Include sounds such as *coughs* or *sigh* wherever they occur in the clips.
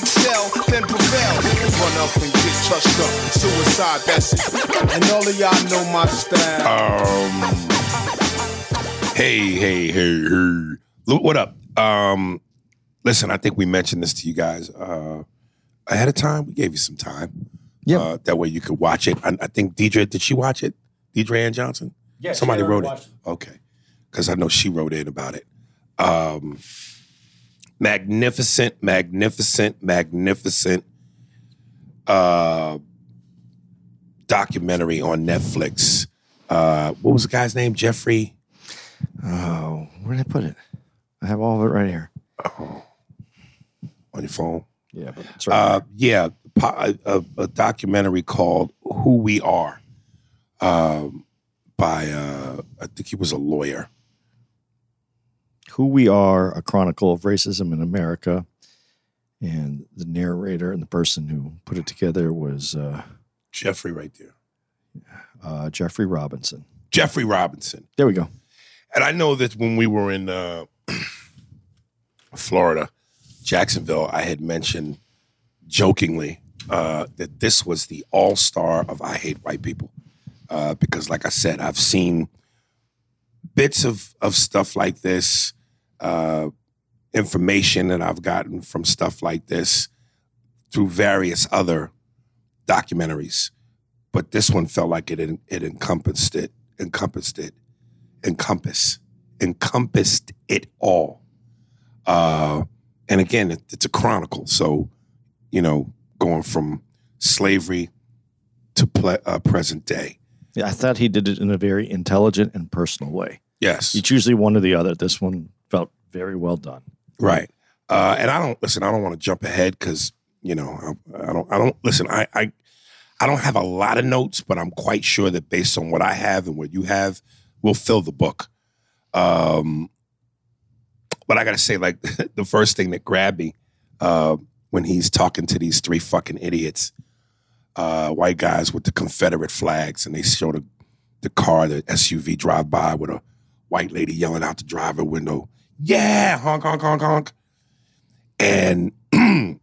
Excel, then prevail. Run up and get touched up. Suicide, that's it. And all of y'all know my style. Um, hey, hey, hey, hey. Look, What up? Um, listen, I think we mentioned this to you guys uh, ahead of time. We gave you some time. Yeah. Uh, that way you could watch it. I, I think Deidre, did she watch it? Deidre Ann Johnson? Yeah, Somebody already wrote it. watched Okay. Because I know she wrote in about it. Um, magnificent, magnificent, magnificent uh, documentary on Netflix. Uh, what was the guy's name? Jeffrey. Oh, where did I put it? I have all of it right here. Oh, on your phone. Yeah, but right Uh, yeah, po- a, a documentary called "Who We Are" um, by uh, I think he was a lawyer. Who We Are, a chronicle of racism in America. And the narrator and the person who put it together was uh, Jeffrey, right there. uh, Jeffrey Robinson. Jeffrey Robinson. There we go. And I know that when we were in uh, *clears throat* Florida, Jacksonville, I had mentioned jokingly uh, that this was the all star of I Hate White People. Uh, because, like I said, I've seen bits of, of stuff like this, uh, information that I've gotten from stuff like this through various other documentaries. But this one felt like it, it encompassed it, encompassed it encompass encompassed it all uh and again it, it's a chronicle so you know going from slavery to ple- uh, present day Yeah, I thought he did it in a very intelligent and personal way. yes It's usually one or the other. This one very well done. right uh and i don't listen i don't want to jump ahead because you know I, I don't i don't listen I, I i don't have a lot of notes but i'm quite sure that based on what i have and what you have we'll fill the book um but i gotta say like *laughs* the first thing that grabbed me uh when he's talking to these three fucking idiots uh white guys with the confederate flags and they show the the car the suv drive by with a white lady yelling out the driver window yeah honk honk honk honk and *clears throat*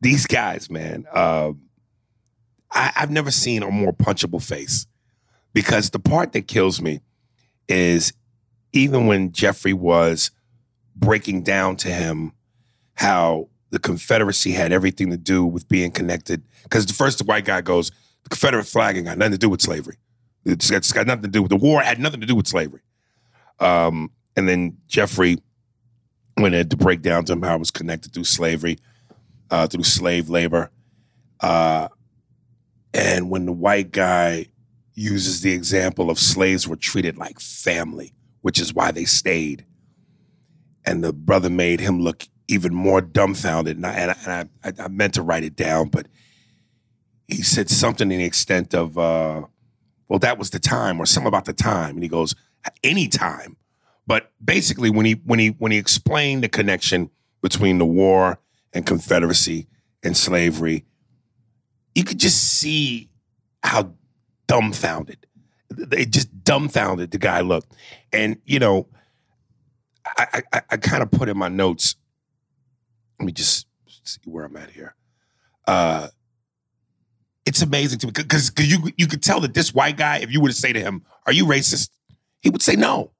these guys, man, uh, I, I've never seen a more punchable face because the part that kills me is even when Jeffrey was breaking down to him how the Confederacy had everything to do with being connected. Because the first the white guy goes, the Confederate flag got nothing to do with slavery. It's got, it's got nothing to do with the war. Had nothing to do with slavery. Um, and then Jeffrey went to break down to him how it was connected through slavery, uh, through slave labor. Uh, and when the white guy uses the example of slaves were treated like family, which is why they stayed. And the brother made him look even more dumbfounded. And I, and I, and I, I meant to write it down, but he said something in the extent of, uh, well, that was the time, or something about the time. And he goes, any time. But basically, when he when he when he explained the connection between the war and Confederacy and slavery, you could just see how dumbfounded it just dumbfounded the guy looked. And you know, I I, I kind of put in my notes. Let me just see where I'm at here. Uh, it's amazing to me because you you could tell that this white guy, if you were to say to him, "Are you racist?" he would say no.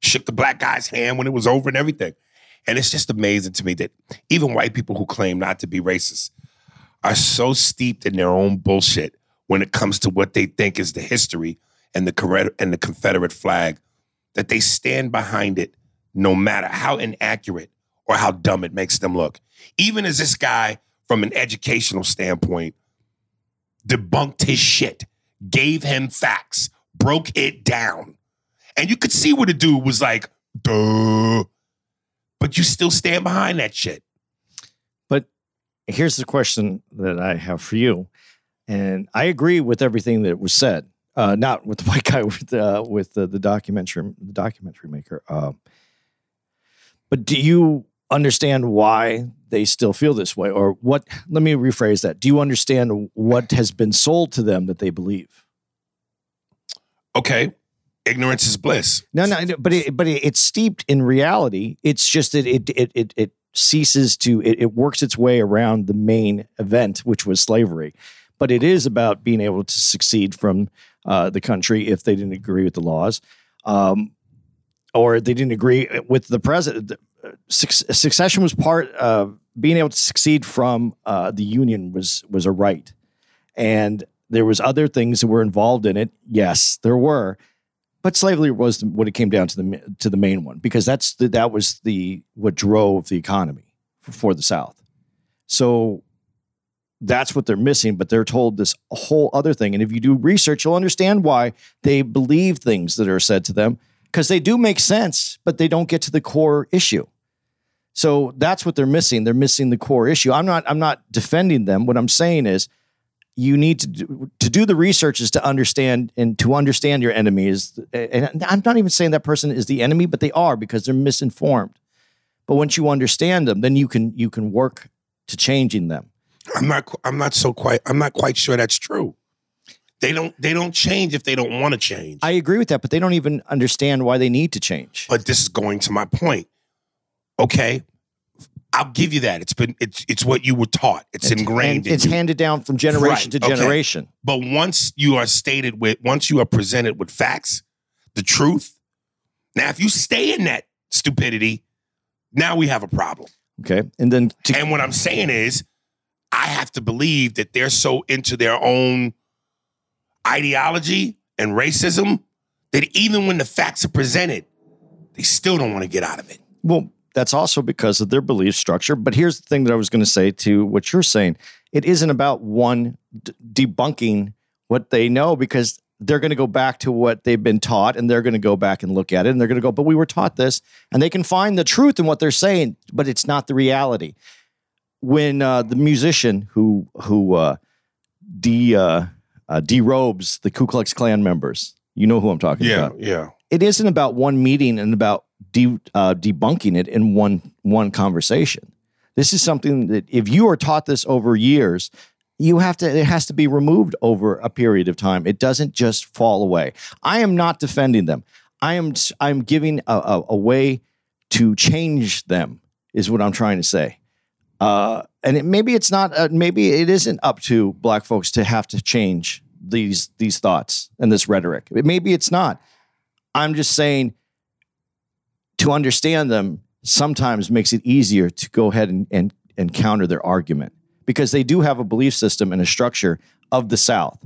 Shook the black guy's hand when it was over and everything. And it's just amazing to me that even white people who claim not to be racist are so steeped in their own bullshit when it comes to what they think is the history and the and the Confederate flag that they stand behind it no matter how inaccurate or how dumb it makes them look. Even as this guy, from an educational standpoint, debunked his shit, gave him facts, broke it down. And you could see what the dude was like, duh. But you still stand behind that shit. But here's the question that I have for you, and I agree with everything that was said. Uh, not with the *laughs* white guy, with uh, with the, the documentary the documentary maker. Um, but do you understand why they still feel this way, or what? Let me rephrase that. Do you understand what has been sold to them that they believe? Okay. Ignorance is bliss. No, no, but it, but it, it's steeped in reality. It's just that it it it, it ceases to it, it works its way around the main event, which was slavery. But it is about being able to succeed from uh, the country if they didn't agree with the laws, um, or they didn't agree with the president. Suc- Succession was part of being able to succeed from uh, the union was was a right, and there was other things that were involved in it. Yes, there were, but slavery was what it came down to the to the main one because that's the, that was the what drove the economy for, for the South. So that's what they're missing, but they're told this whole other thing. And if you do research, you'll understand why they believe things that are said to them because they do make sense, but they don't get to the core issue. So that's what they're missing. They're missing the core issue. I'm not I'm not defending them. What I'm saying is you need to do, to do the research is to understand and to understand your enemies. And I'm not even saying that person is the enemy, but they are because they're misinformed. But once you understand them, then you can you can work to changing them. I'm not I'm not so quite I'm not quite sure that's true. They don't they don't change if they don't want to change. I agree with that, but they don't even understand why they need to change. but this is going to my point. Okay. I'll give you that. It's been it's it's what you were taught. It's, ingrained and in it's you. handed down from generation Right, to okay. generation. But once you are stated with, once you are presented with facts, the truth, now if you stay in that stupidity, now we have a problem. Okay, and then to, And what I'm saying is, I have to believe that they're so into their own ideology and racism that even when the facts are presented, they still don't want to get out of it. Well, that's also because of their belief structure. But here's the thing that I was going to say to what you're saying. It isn't about one d- debunking what they know because they're going to go back to what they've been taught and they're going to go back and look at it and they're going to go, but we were taught this and they can find the truth in what they're saying, but it's not the reality. When uh, the musician who who uh, de uh, uh, derobes the Ku Klux Klan members, you know who I'm talking about Yeah, yeah. It isn't about one meeting and about de- uh, debunking it in one one conversation. This is something that if you are taught this over years, you have to it has to be removed over a period of time. It doesn't just fall away. I am not defending them. I am I'm giving a, a, a way to change them is what I'm trying to say. Uh, and it, maybe it's not. Uh, maybe it isn't up to black folks to have to change these these thoughts and this rhetoric. Maybe it's not. I'm just saying to understand them sometimes makes it easier to go ahead and, and, and counter their argument because they do have a belief system and a structure of the South.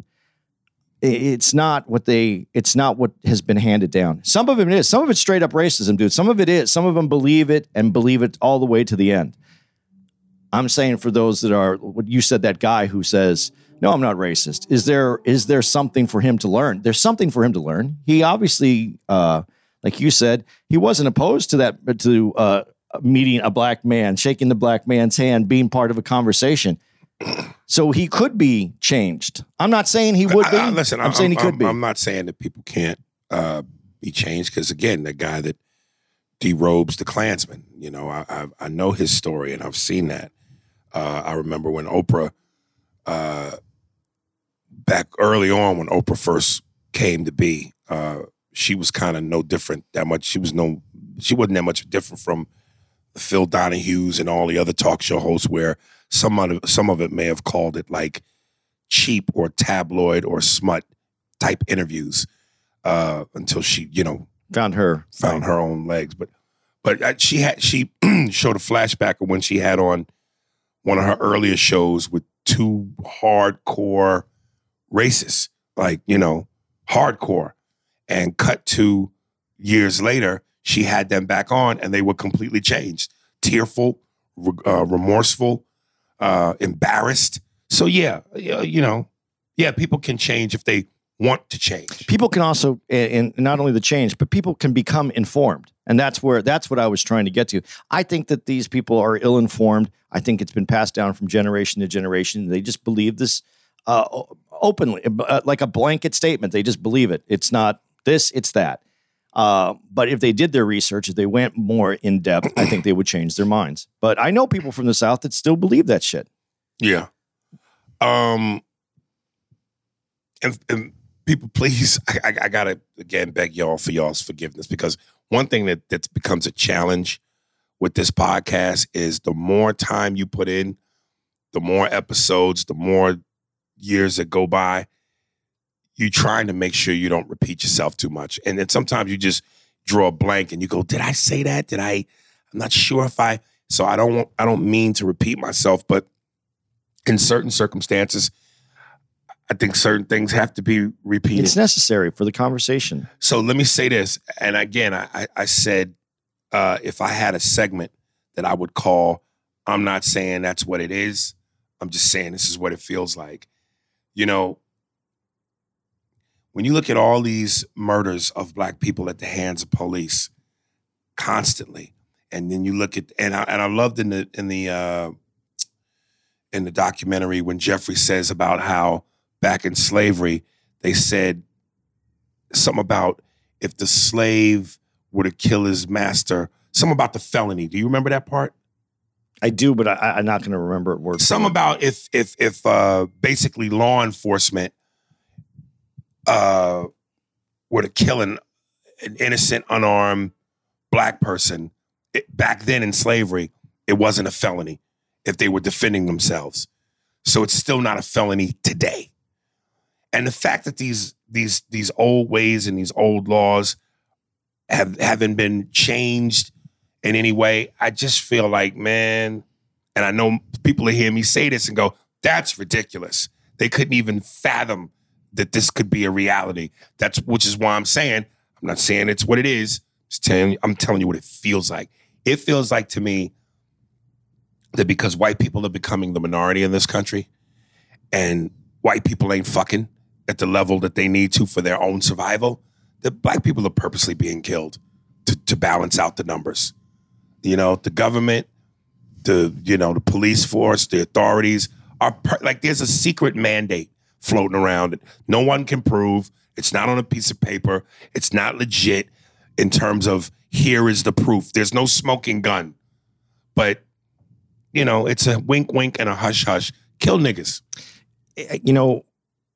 It's not what they, it's not what has been handed down. Some of it is. Some of it's straight up racism, dude. Some of it is. Some of them believe it and believe it all the way to the end. I'm saying for those that are, what you said, that guy who says, no, I'm not racist. Is there is there something for him to learn? There's something for him to learn. He obviously, uh, like you said, he wasn't opposed to that to uh, meeting a black man, shaking the black man's hand, being part of a conversation. So he could be changed. I'm not saying he would be. I- I- listen, I'm, saying he could I'm, be. I'm not saying that people can't uh, be changed because again, the guy that derobes the Klansman, you know, I, I I know his story and I've seen that. Uh, I remember when Oprah, uh, back early on when Oprah first came to be, uh, she was kind of no different that much. She was no, she wasn't that much different from Phil Donahue's and all the other talk show hosts where some of it, some of it may have called it like cheap or tabloid or smut type interviews uh, until she, you know, Found her. found her own legs. But but she had she *clears throat* showed a flashback of when she had on one of her earlier shows with two hardcore racists, like you know, hardcore, and cut to years later, she had them back on and they were completely changed. Tearful, uh, remorseful, uh, embarrassed. So yeah, you know, yeah, people can change if they want to change. people can also and not only the change but people can become informed and that's where that's what i was trying to get to i think that these people are ill informed i think it's been passed down from generation to generation they just believe this uh, openly uh, like a blanket statement they just believe it it's not this it's that uh, but if they did their research if they went more in depth i think they would change their minds but i know people from the south that still believe that shit Yeah. Um. And, and people, please, I, *laughs* I, I gotta again beg y'all for y'all's forgiveness because one thing that that becomes a challenge with this podcast is the more time you put in, the more episodes, the more years that go by, you're trying to make sure you don't repeat yourself too much, and then sometimes you just draw a blank and you go, "Did I say that? Did I?" I'm not sure if I. So I don't want. I don't mean to repeat myself, but in certain circumstances, I think certain things have to be repeated. it's necessary for the conversation so let me say this, and again, I, I, I said uh, if I had a segment that I would call, I'm not saying that's what it is. I'm just saying this is what it feels like. You know, when you look at all these murders of black people at the hands of police constantly, and then you look at and I and I loved in the in the uh, in the documentary when Jeffrey says about how back in slavery they said something about if the slave were to kill his master, something about the felony. Do you remember that part? I do but I, i'm not going to remember it word Some about if if if uh basically law enforcement uh were to kill an, an innocent, unarmed black person it, back then in slavery, it wasn't a felony if they were defending themselves. So it's still not a felony today. And the fact that these these these old ways and these old laws have haven't been changed in any way, I just feel like, man, and I know people hear me say this and go, that's ridiculous. They couldn't even fathom that this could be a reality. That's which is why I'm saying, I'm not saying it's what it is. Telling I'm telling you what it feels like. It feels like to me that because white people are becoming the minority in this country and white people ain't fucking at the level that they need to for their own survival, that black people are purposely being killed to, to balance out the numbers. You know, the government, the you know, the police force, the authorities are per- like there's a secret mandate floating around that no one can prove. It's not on a piece of paper. It's not legit in terms of here is the proof. There's no smoking gun. But you know, it's a wink wink and a hush hush. Kill niggas. eh, you know,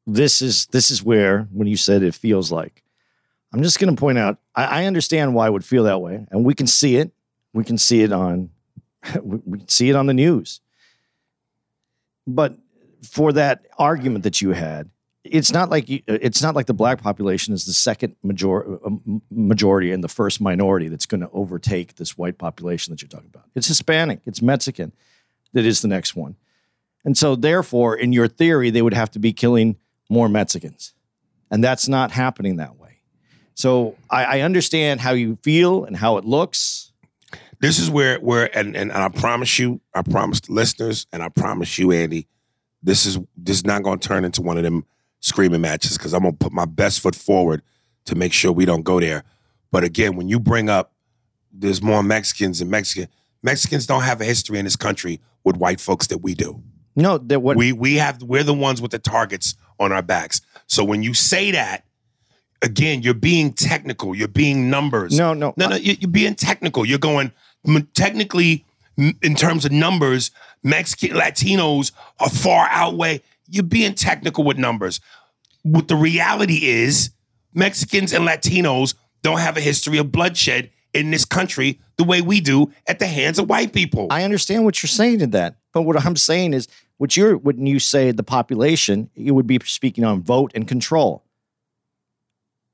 this is this is where when you said it feels like, I'm just going to point out. I, I understand why it would feel that way, and we can see it. We can see it on, *laughs* we can see it on the news. But for that argument that you had, it's not like you, it's not like the black population is the second major, uh, majority and the first minority that's going to overtake this white population that you're talking about. It's Hispanic, it's Mexican that is the next one. And so, therefore, in your theory, they would have to be killing more Mexicans. And that's not happening that way. So, I, I understand how you feel and how it looks. This is where where and, and I promise you, I promise the listeners, and I promise you, Andy, this is this is not gonna turn into one of them screaming matches because I'm gonna put my best foot forward to make sure we don't go there. But again, when you bring up there's more Mexicans and Mexican Mexicans don't have a history in this country with white folks that we do. No, that what we we have we're the ones with the targets on our backs. So when you say that, again, you're being technical. You're being numbers. No, no, no, no. you- You're being technical. You're going technically in terms of numbers. Mexican Latinos are far outweigh. You're being technical with numbers. What the reality is, Mexicans and Latinos don't have a history of bloodshed in this country the way we do at the hands of white people. I understand what you're saying to that, but what I'm saying is, what you're when you say the population, you would be speaking on vote and control,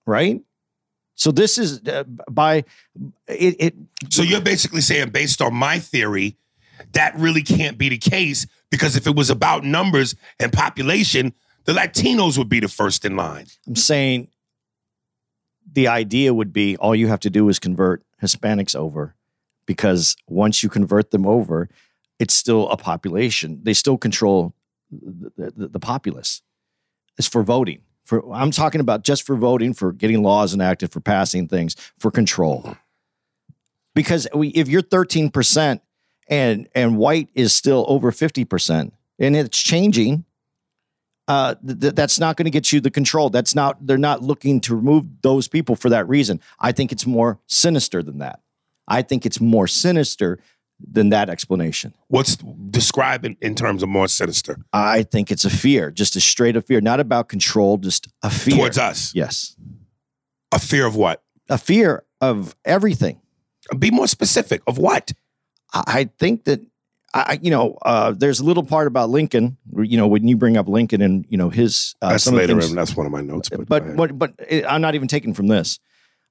right? So this is uh, by it, it. So you're basically saying, based on my theory, that really can't be the case because if it was about numbers and population, the Latinos would be the first in line. I'm saying the idea would be all you have to do is convert Hispanics over because once you convert them over, it's still a population. They still control the, the, the populace. It's for voting. For I'm talking about just for voting, for getting laws enacted, for passing things, for control. Because we, if you're 13 percent and and white is still over 50 percent, and it's changing, uh, th- that's not going to get you the control. That's not. They're not looking to remove those people for that reason. I think it's more sinister than that. I think it's more sinister than that explanation. What's describe in, in terms of more sinister I think it's a fear, just a straight up fear, not about control, just a fear towards us? Yes, A fear of what? a fear of everything. Be more specific. Of what? I I think that I, you know, uh, there's a little part about Lincoln. You know, when you bring up Lincoln and you know his uh, That's later. things- that's one of my notes. But, but but but it, I'm not even taking from this.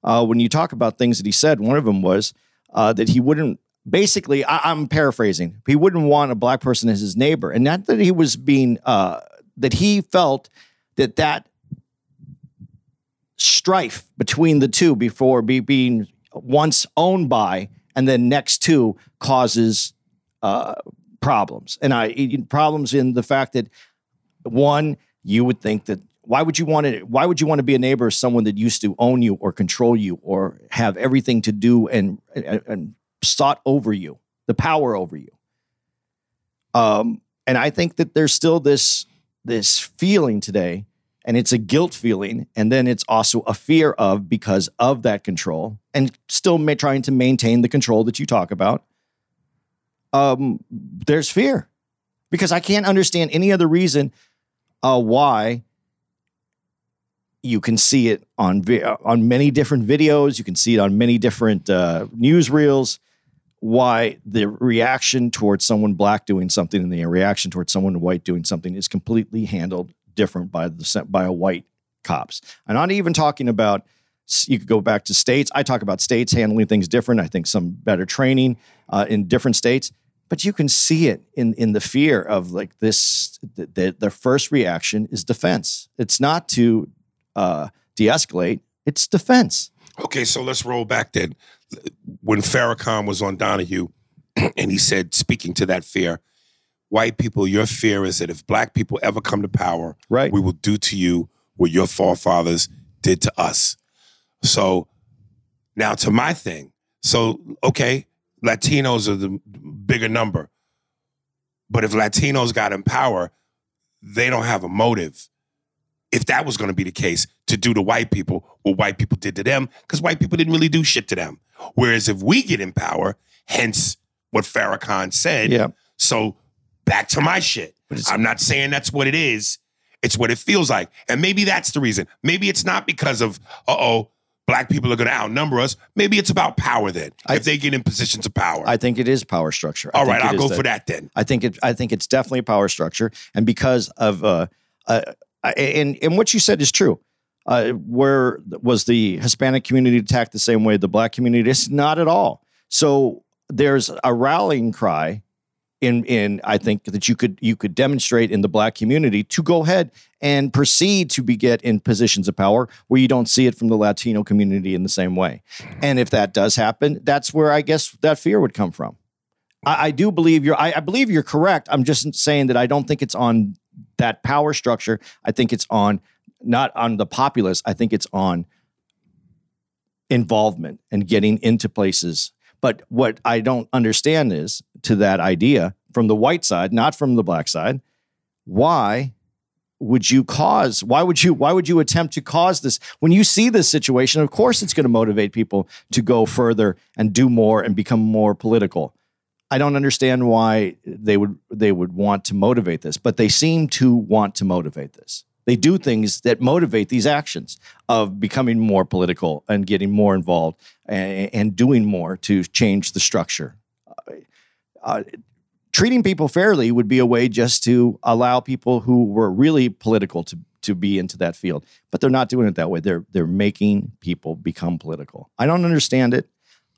Uh, when you talk about things that he said, one of them was uh, that he wouldn't. Basically, I, I'm paraphrasing. He wouldn't want a black person as his neighbor, and not that he was being uh, that he felt that that strife between the two before be, being once owned by and then next to causes uh, problems, and I problems in the fact that one you would think that why would you want to why would you want to be a neighbor of someone that used to own you or control you or have everything to do and and, and sought over you the power over you um and i think that there's still this this feeling today and it's a guilt feeling and then it's also a fear of because of that control and still trying to maintain the control that you talk about um there's fear because i can't understand any other reason uh, why you can see it on vi- on many different videos. You can see it on many different uh, newsreels. Why the reaction towards someone black doing something and the reaction towards someone white doing something is completely handled different by the by a white cops. I'm not even talking about. You could go back to states. I talk about states handling things different. I think some better training uh, in different states but you can see it in in the fear of like this the, the, the first reaction is defense it's not to uh de-escalate it's defense Okay, so let's roll back then. When Farrakhan was on Donahue, *clears throat* and he said, speaking to that fear, white people, your fear is that if black people ever come to power, right we will do to you what your forefathers did to us. So now to my thing. So, okay, Latinos are the bigger number. But if Latinos got in power, they don't have a motive. If that was going to be the case, to do to white people what white people did to them, because white people didn't really do shit to them. Whereas if we get in power, hence what Farrakhan said, yeah so back to my shit. I'm not saying that's what it is. It's what it feels like. And maybe that's the reason. Maybe it's not because of, uh oh, black people are going to outnumber us. Maybe it's about power then, I- if they get in positions of power. i think it is power structure All right, I'll go for that then. I think it. I think it's definitely a power structure, and because of uh, uh and and what you said is true. Uh, where was the Hispanic community attacked the same way the Black community is? Not at all. So there's a rallying cry in in I think that you could you could demonstrate in the Black community to go ahead and proceed to be get in positions of power where you don't see it from the Latino community in the same way. And if that does happen, that's where I guess that fear would come from. I, I do believe you're. I, I believe you're correct. I'm just saying that I don't think it's on that power structure. I think it's on not on the populace. I think it's on involvement and getting into places. But what I don't understand is to that idea from the white side, not from the black side. Why would you cause? Why would you? Why would you attempt to cause this when you see this situation? Of course, it's going to motivate people to go further and do more and become more political. I don't understand why they would they would want to motivate this, but they seem to want to motivate this. They do things that motivate these actions of becoming more political and getting more involved and, and doing more to change the structure. Uh, treating people fairly would be a way just to allow people who were really political to to be into that field, but they're not doing it that way. They're they're making people become political. I don't understand it.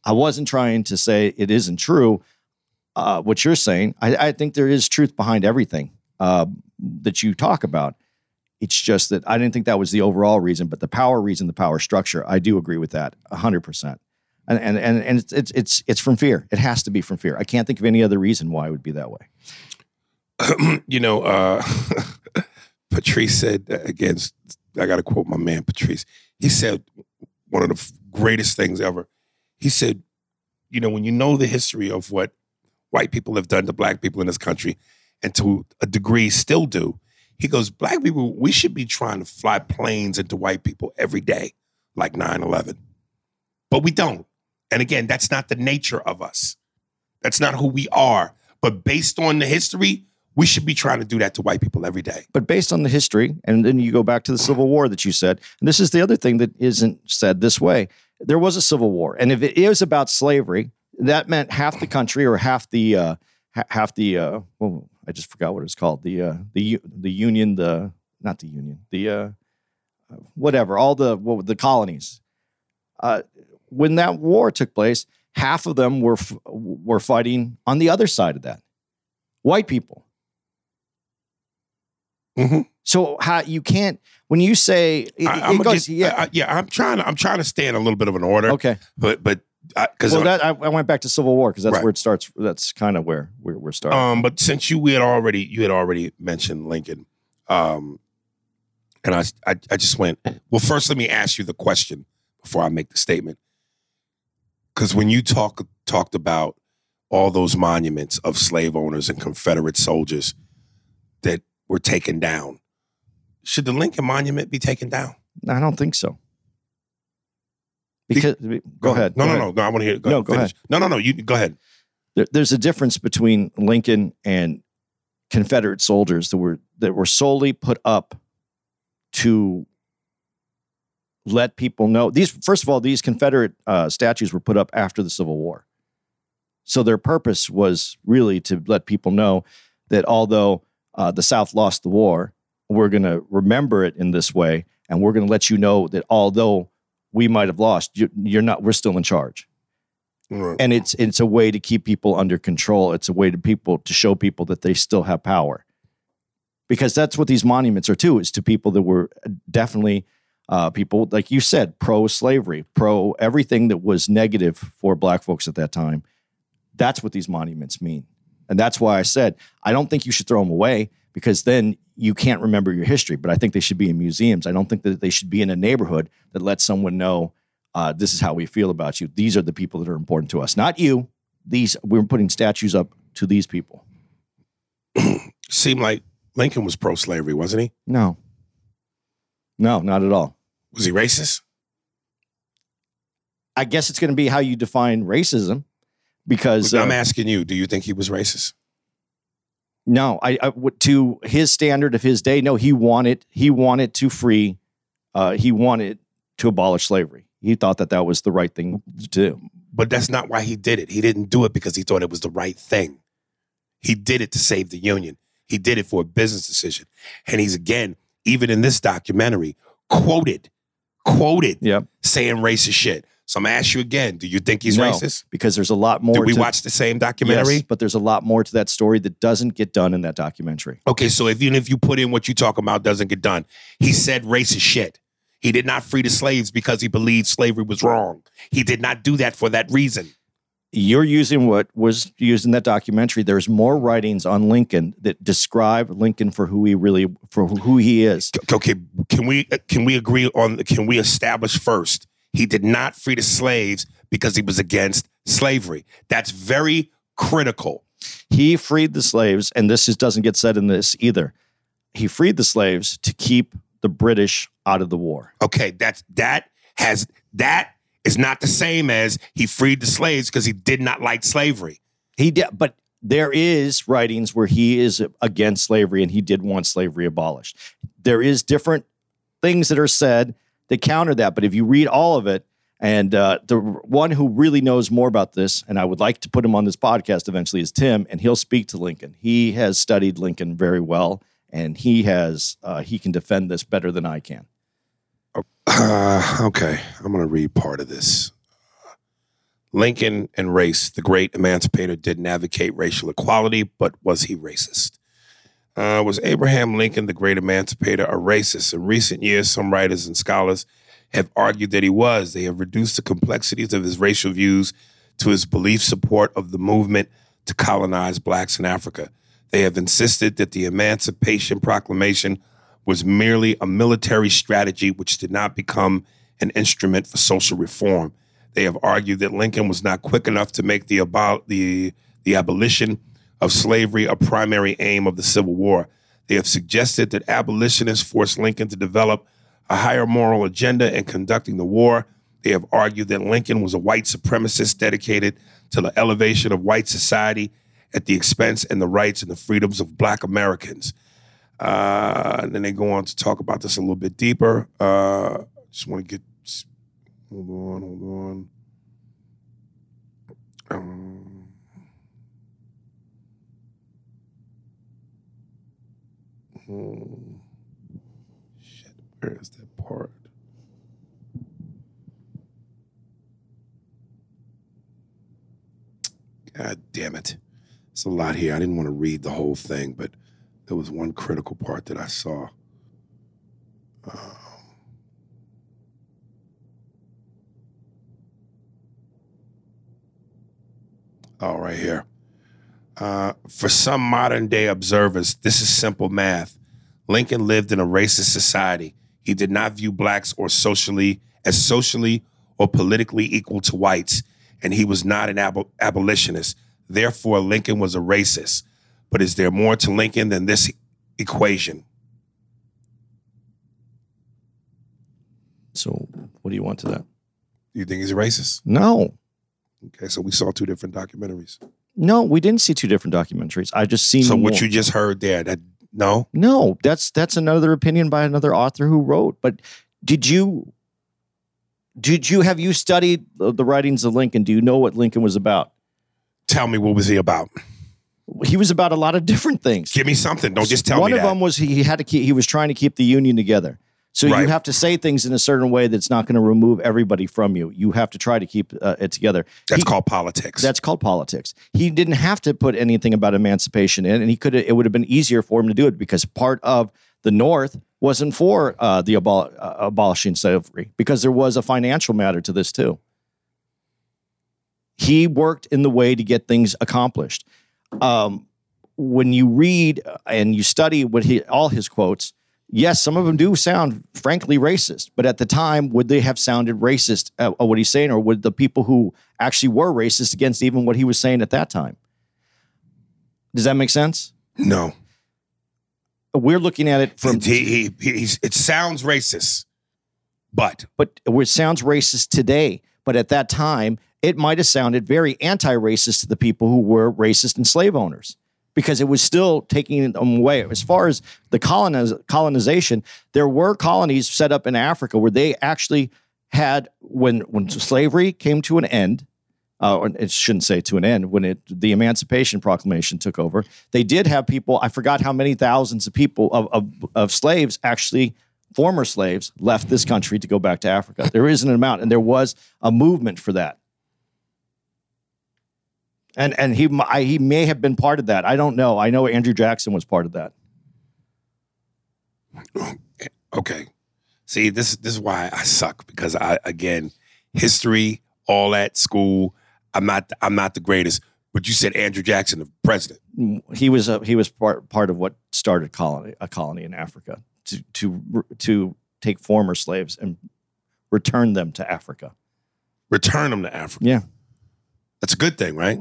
I wasn't trying to say it isn't true uh, what you're saying. I, I think there is truth behind everything uh, that you talk about. It's just that I didn't think that was the overall reason, but the power reason, the power structure, I do agree with that hundred percent. And and and and it's, it's it's it's from fear. It has to be from fear. I can't think of any other reason why it would be that way. *clears throat* you know, uh, *laughs* Patrice said against. I got to quote my man Patrice. He said one of the greatest things ever. He said, you know, when you know the history of what white people have done to black people in this country, and to a degree still do, he goes, black people, we should be trying to fly planes into white people every day, like 9-11. But we don't. And again, that's not the nature of us. That's not who we are. But based on the history, we should be trying to do that to white people every day. But based on the history, and then you go back to the Civil War that you said, and this is the other thing that isn't said this way. There was a Civil War, and if it is about slavery, that meant half the country or half the uh, half the uh, well, I just forgot what it's called the uh, the the Union, the not the Union, the uh, whatever, all the what, the colonies. Uh, when that war took place, half of them were f- were fighting on the other side of that, white people. Mhm. So how you can't when you say it, I, am goes, yeah, yeah. I'm trying to I'm trying to stay in a little bit of an order. okay but but because well that I, I went back to Civil War because that's Right. where it starts that's kind of where we're, we're starting um, but since you we had already you had already mentioned Lincoln, um, and I, I I just went well. First, let me ask you the question before I make the statement, because when you talk talked about all those monuments of slave owners and Confederate soldiers that were taken down, should the Lincoln Monument be taken down? I don't think so because go, ahead No, go no, ahead. no, no. I want to hear. Go No, ahead, go finish. No, no, no. You go ahead. There, there's a difference between Lincoln and Confederate soldiers that were that were solely put up to let people know these. First of all, these Confederate uh, statues were put up after the Civil War, so their purpose was really to let people know that although uh, the South lost the war, we're going to remember it in this way, and we're going to let you know that although we might have lost, you, you're not. We're still in charge Right. and it's it's a way to keep people under control. It's a way to people to show people that they still have power, because that's what these monuments are too. Is to people that were definitely uh, people like you said, pro slavery, pro everything that was negative for Black folks at that time. That's what these monuments mean, and that's why I said I don't think you should throw them away because then you can't remember your history. But I think they should be in museums. I don't think that they should be in a neighborhood that lets someone know uh, this is how we feel about you. These are the people that are important to us, not you. These we're putting statues up to these people. *clears throat* Seemed like Lincoln was pro-slavery, wasn't he? No, no, not at all. Was he racist? I guess it's going to be how you define racism, because uh, I'm asking you. Do you think he was racist? No, I, I to his standard of his day, no, he wanted he wanted to free, uh, he wanted to abolish slavery. He thought that that was the right thing to do. But that's not why he did it. He didn't do it because he thought it was the right thing. He did it to save the Union. He did it for a business decision. And he's again, even in this documentary, quoted, quoted Yep. saying racist shit. So I'm gonna ask you again, do you think he's No, racist? because there's a lot more. Did we to, watch the same documentary? Yes, but there's a lot more to that story that doesn't get done in that documentary. Okay, so if, even if you put in what you talk about doesn't get done, he said racist shit. He did not free the slaves because he believed slavery was wrong. He did not do that for that reason. you're using what was used in that documentary. There's more writings on Lincoln that describe Lincoln for who he really for who he is. Okay, can we can we agree on can we establish first he did not free the slaves because he was against slavery. That's very critical. He freed the slaves, and this is, doesn't get said in this either. He freed the slaves to keep the British out of the war. Okay, that's that has that is not the same as he freed the slaves because he did not like slavery. He did, but there is writings where he is against slavery and he did want slavery abolished. There is different things that are said that counter that, but if you read all of it, and uh, the one who really knows more about this, and I would like to put him on this podcast eventually, is Tim, and he'll speak to Lincoln. He has studied Lincoln very well, and he has uh, he can defend this better than I can. Uh, okay, I'm going to read part of this. Lincoln and race, the great emancipator, didn't advocate racial equality, but was he racist? Uh, was Abraham Lincoln, the great emancipator, a racist? In recent years, some writers and scholars have argued that he was. They have reduced the complexities of his racial views to his belief support of the movement to colonize blacks in Africa. They have insisted that the Emancipation Proclamation was merely a military strategy which did not become an instrument for social reform. They have argued that Lincoln was not quick enough to make the, abol- the, the abolition of slavery a primary aim of the Civil War. They have suggested that abolitionists forced Lincoln to develop a higher moral agenda in conducting the war. They have argued that Lincoln was a white supremacist dedicated to the elevation of white society at the expense and the rights and the freedoms of black Americans. Uh, and then they go on to talk about this a little bit deeper. Uh, just want to get, hold on, hold on. Um, Shit, where is that part? God damn it. It's a lot here. I didn't want to read the whole thing, but there was one critical part that I saw. Um, oh, right here. Uh, for some modern day observers, this is simple math. Lincoln lived in a racist society. He did not view blacks or socially as socially or politically equal to whites, and he was not an abo- abolitionist. Therefore, Lincoln was a racist. But is there more to Lincoln than this equation? So, what do you want to that? You think he's a racist? No, Okay, so we saw two different documentaries. no, we didn't see two different documentaries. I just seen. So what you just heard there, that no? No, that's that's another opinion by another author who wrote. But did you did you have you studied the writings of Lincoln? Do you know what Lincoln was about? Tell me what was he about? He was about a lot of different things. Give me something. Don't just tell One me One of that. them was he had to keep he was trying to keep the union together. So Right. you have to say things in a certain way that's not going to remove everybody from you. You have to try to keep uh, it together. That's He- called politics. That's called politics. He didn't have to put anything about emancipation in, and he could. It would have been easier for him to do it because part of the North wasn't for uh, the abol- uh, abolishing slavery because there was a financial matter to this too. He worked in the way to get things accomplished. Um, when you read and you study what he all his quotes, yes, some of them do sound frankly racist. But at the time, would they have sounded racist at, at what he's saying, or would the people who actually were racist against even what he was saying at that time? Does that make sense? no. We're looking at it from, he, he, it sounds racist, but but it sounds racist today. But at that time, it might have sounded very anti-racist to the people who were racist and slave owners because it was still taking them away. As far as the coloniz- colonization, there were colonies set up in Africa where they actually had when when slavery came to an end. Uh, it shouldn't say to an end when it the Emancipation Proclamation took over. They did have people. I forgot how many thousands of people of of, of slaves actually former slaves left this country to go back to Africa. There is an amount, and there was a movement for that. And and he I, he may have been part of that. I don't know. I know Andrew Jackson was part of that. okay. See, this this is why I suck because I again, history, all at school. I'm not I'm not the greatest. But you said Andrew Jackson, the president. Mm, he was a, he was part part of what started colony a colony in Africa to to to take former slaves and return them to Africa. Return them to Africa. Yeah. That's a good thing, right?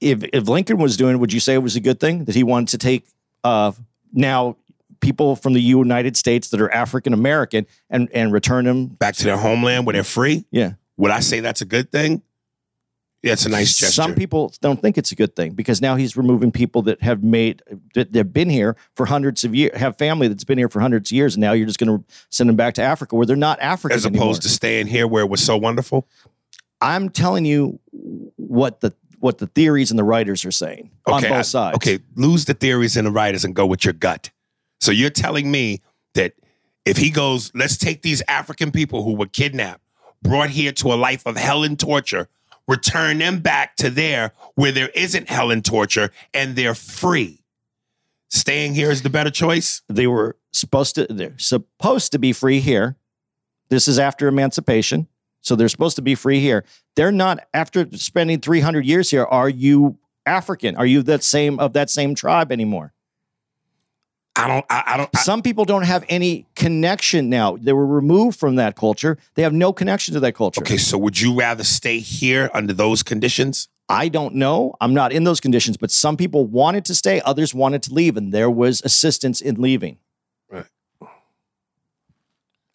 If if Lincoln was doing, would you say it was a good thing that he wanted to take uh, now people from the United States that are African American and and return them? Back to their homeland where they're free. Yeah, Would I say that's a good thing? Yeah, it's a nice gesture. Some people don't think it's a good thing because now he's removing people that have made that they've been here for hundreds of years, have family that's been here for hundreds of years, and now you're just going to send them back to Africa where they're not African as anymore. opposed to staying here where it was so wonderful. I'm telling you what the what the theories and the writers are saying on both I- sides. Okay, lose the theories and the writers and go with your gut. So you're telling me that if he goes, let's take these African people who were kidnapped, brought here to a life of hell and torture, return them back to there where there isn't hell and torture and they're free. Staying here is the better choice. They were supposed to they're supposed to be free here. This is after emancipation. So they're supposed to be free here. They're not after spending 300 years here. Are you African? Are you that same of that same tribe anymore? I don't. I, I don't. I, Some people don't have any connection now. They were removed from that culture. They have no connection to that culture. okay, so would you rather stay here under those conditions? I don't know. I'm not in those conditions, but some people wanted to stay, others wanted to leave, and there was assistance in leaving.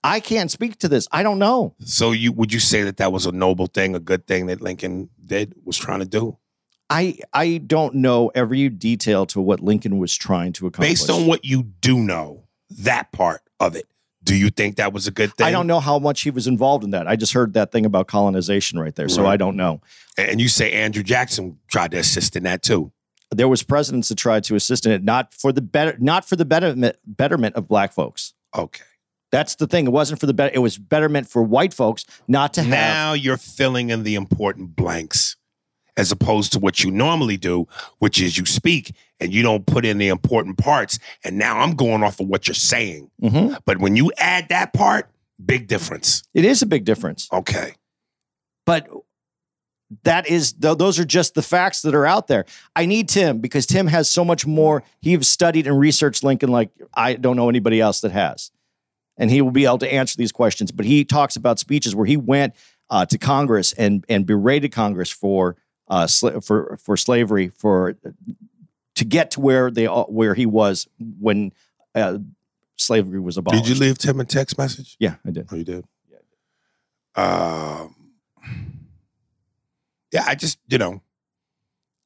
Right. I can't speak to this. I don't know. So you would you say that that was a noble thing, a good thing that Lincoln did was trying to do, I I don't know every detail to what Lincoln was trying to accomplish. based on what you do know, that part of it. Do you think that was a good thing? I don't know how much he was involved in that. I just heard that thing about colonization right there, so I don't know. And you say Andrew Jackson tried to assist in that too. There was presidents that tried to assist in it, not for the better, not for the betterment betterment of black folks. Okay. That's the thing. It wasn't for the better. It was betterment for white folks not to have. Now you're filling in the important blanks as opposed to what you normally do, which is you speak and you don't put in the important parts. And now I'm going off of what you're saying. Mhm. But when you add that part, big difference. It is a big difference. Okay. but that is th- those are just the facts that are out there. I need Tim because Tim has so much more. He's studied and researched Lincoln like I don't know anybody else that has, and he will be able to answer these questions. But he talks about speeches where he went uh, to Congress and and berated Congress for uh, sla- for for slavery for to get to where they where he was when uh, slavery was abolished. Did you leave Tim a text message? Yeah, I did. Oh, you did? Um, yeah, I just, you know,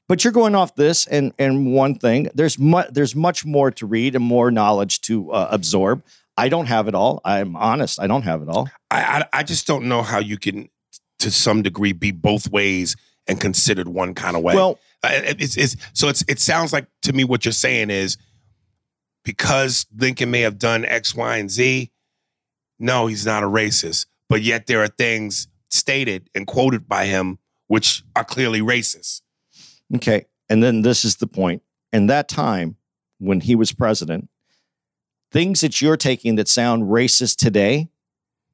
but you're going off this and and one thing there's much there's much more to read and more knowledge to uh, absorb i don't have it all i'm honest i don't have it all I, I I just don't know how you can, to some degree, be both ways and considered one kind of way. well it's, it's so it's it sounds like to me what you're saying is because Lincoln may have done X, Y, and Z. No, he's not a racist, but yet there are things stated and quoted by him which are clearly racist. okay and then this is the point in that time when he was president things that you're taking that sound racist today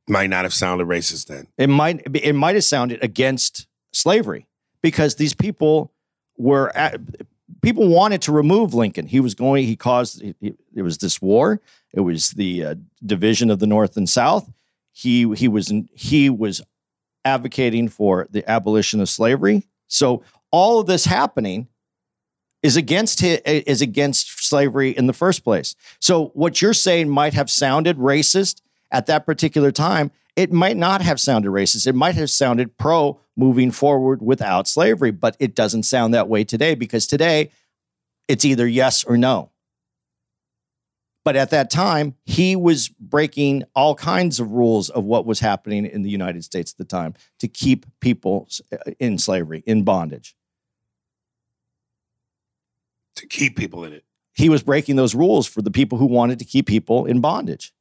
Might not have sounded racist then. it might it might have sounded against slavery because these people were at, people wanted to remove Lincoln. He was going. He caused. He, it was this war. It was the uh, division of the North and South. He he was he was advocating for the abolition of slavery. So all of this happening is against is against slavery in the first place. So what you're saying might have sounded racist at that particular time. It might not have sounded racist. It might have sounded pro moving forward without slavery, but it doesn't sound that way today because today it's either yes or no. But at that time, he was breaking all kinds of rules of what was happening in the United States at the time to keep people uh, in slavery, in bondage. To keep people in it. he was breaking those rules for the people who wanted to keep people in bondage.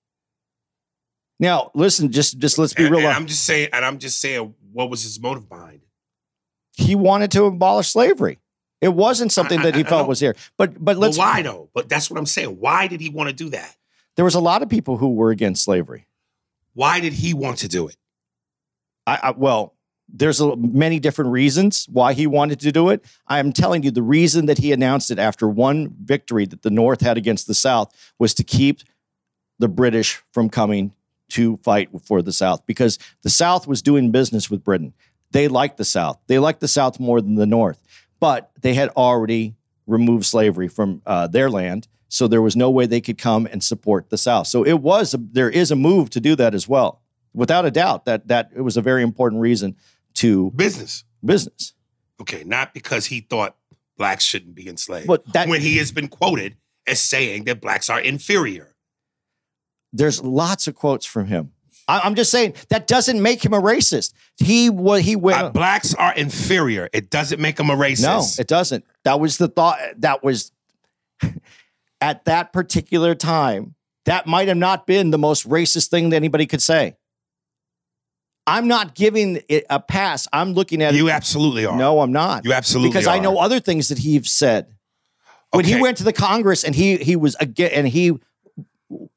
Now, listen, just just let's be And- real. and I'm just saying, and I'm just saying, what was his motive behind it? he wanted to abolish slavery. It wasn't something I- that he I- I felt know. was here. But but let's why though? But that's what I'm saying. Why did he want to do that? there was a lot of people who were against slavery. Why did he want to do it? I, I well, there's a, many different reasons why he wanted to do it. I am telling you, the reason that he announced it after one victory that the North had against the South was to keep the British from coming to fight for the South because the South was doing business with Britain. They liked the South. They liked the South more than the North, but they had already removed slavery from uh, their land. So there was no way they could come and support the South. So it was a, there is a move to do that as well, without a doubt. That that it was a very important reason to Business. business. Okay, not because he thought blacks shouldn't be enslaved. But that when he has been quoted as saying that blacks are inferior. there's lots of quotes from him. I, I'm just saying that doesn't make him a racist. He was he went. Uh, blacks are inferior. It doesn't make him a racist. No, it doesn't. That was the thought. That was *laughs* at that particular time. That might have not been the most racist thing that anybody could say. I'm not giving it a pass. I'm looking at you it. absolutely are. No, I'm not. you absolutely because I know other things that he's said. when he went to the Congress and he he was again and he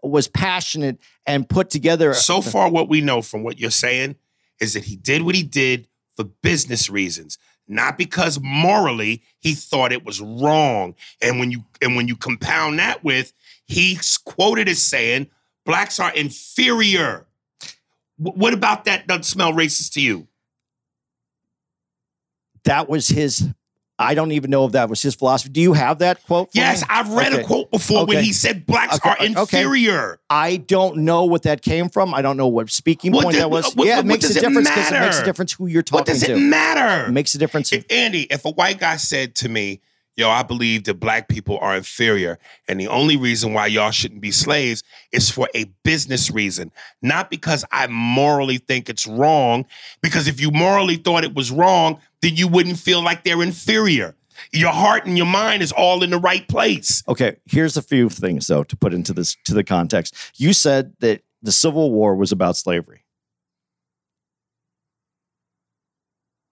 was passionate and put together. So far, what we know from what you're saying is that he did what he did for business reasons, not because morally he thought it was wrong. And when you and when you compound that with, he's quoted as saying, "Blacks are inferior." Wh- What about that doesn't smell racist to you? that was his. I don't even know if that was his philosophy. Do you have that quote? for Yes, me? I've read a quote before when he said blacks Okay, are okay. inferior. I don't know what that came from. I don't know what speaking What point does- that was. what- yeah, what it makes a it difference because it makes a difference who you're talking to. What does it to. matter? It makes a difference. If Andy, if a white guy said to me, "Yo, I believe that black people are inferior, and the only reason why y'all shouldn't be slaves is for a business reason, not because I morally think it's wrong. Because if you morally thought it was wrong, then you wouldn't feel like they're inferior. Your heart and your mind is all in the right place. Okay, here's a few things though to put into this to the context. You said that the Civil War was about slavery.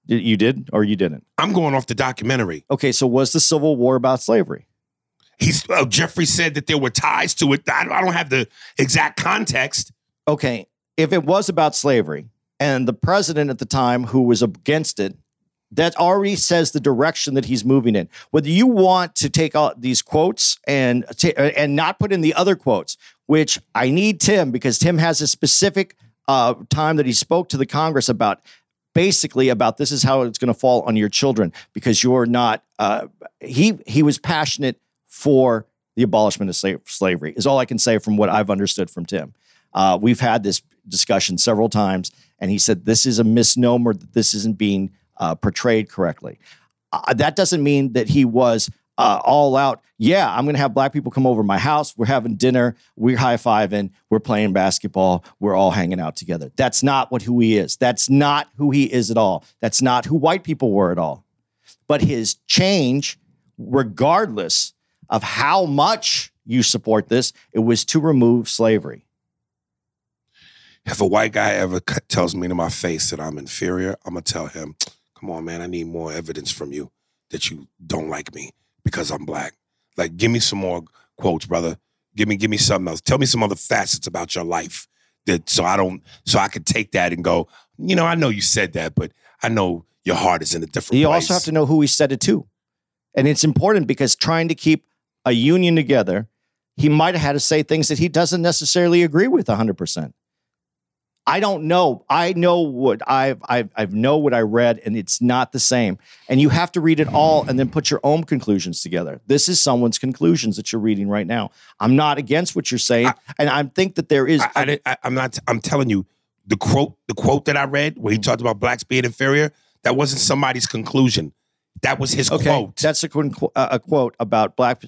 You did or you didn't? I'm going off the documentary. Okay, so was the Civil War about slavery? He's uh, Jeffrey said that there were ties to it. I, I don't have the exact context. Okay, if it was about slavery and the president at the time who was against it, that already says the direction that he's moving in. Whether you want to take out these quotes and ta- and not put in the other quotes, which I need Tim because Tim has a specific uh, time that he spoke to the Congress about basically about this is how it's going to fall on your children because you're not. Uh, he he was passionate for the abolishment of slave, slavery is all I can say from what I've understood from Tim. Uh, we've had this discussion several times, and he said this is a misnomer that this isn't being uh, portrayed correctly. Uh, that doesn't mean that he was uh, all out. Yeah, I'm going to have black people come over to my house. We're having dinner. We're high fiving. We're playing basketball. We're all hanging out together. That's not what who he is. That's not who he is at all. That's not who white people were at all. But his change, regardless of how much you support this, it was to remove slavery. If a white guy ever tells me to my face that I'm inferior, I'm gonna tell him, "Come on, man, I need more evidence from you that you don't like me because I'm black. Like, give me some more quotes, brother. Give me, give me something else. Tell me some other facets about your life that so I don't, so I can take that and go, you know, I know you said that, but I know your heart is in a different You place. also have to know who he said it to. And it's important because trying to keep a union together, he might have had to say things that he doesn't necessarily agree with 100%. I don't know. I know what I've, I've, I've know what I read, and it's not the same. And you have to read it all and then put your own conclusions together. This is someone's conclusions that you're reading right now. I'm not against what you're saying, and I think that there is. I, I, I, I'm not. I'm telling you, the quote, the quote that I read, where he mm-hmm. talked about blacks being inferior, that wasn't somebody's conclusion. That was his Okay, quote. that's a, a uh, a quote about black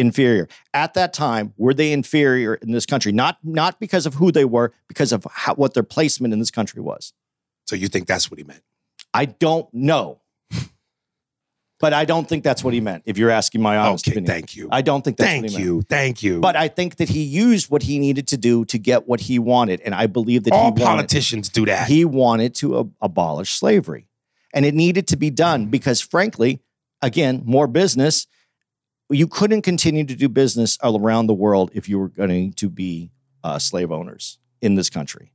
inferior. At that time, were they inferior in this country? Not not because of who they were, because of how, what their placement in this country was. so you think that's what he meant? I don't know, but I don't think that's what he meant. If you're asking my honest Okay, opinion, thank you. I don't think that's Thank what he meant. you. Thank you. But I think that he used what he needed to do to get what he wanted, and I believe that all he wanted politicians do that. he wanted to ab- abolish slavery. And it needed to be done because, frankly, again, more business. You couldn't continue to do business all around the world if you were going to be uh, slave owners in this country.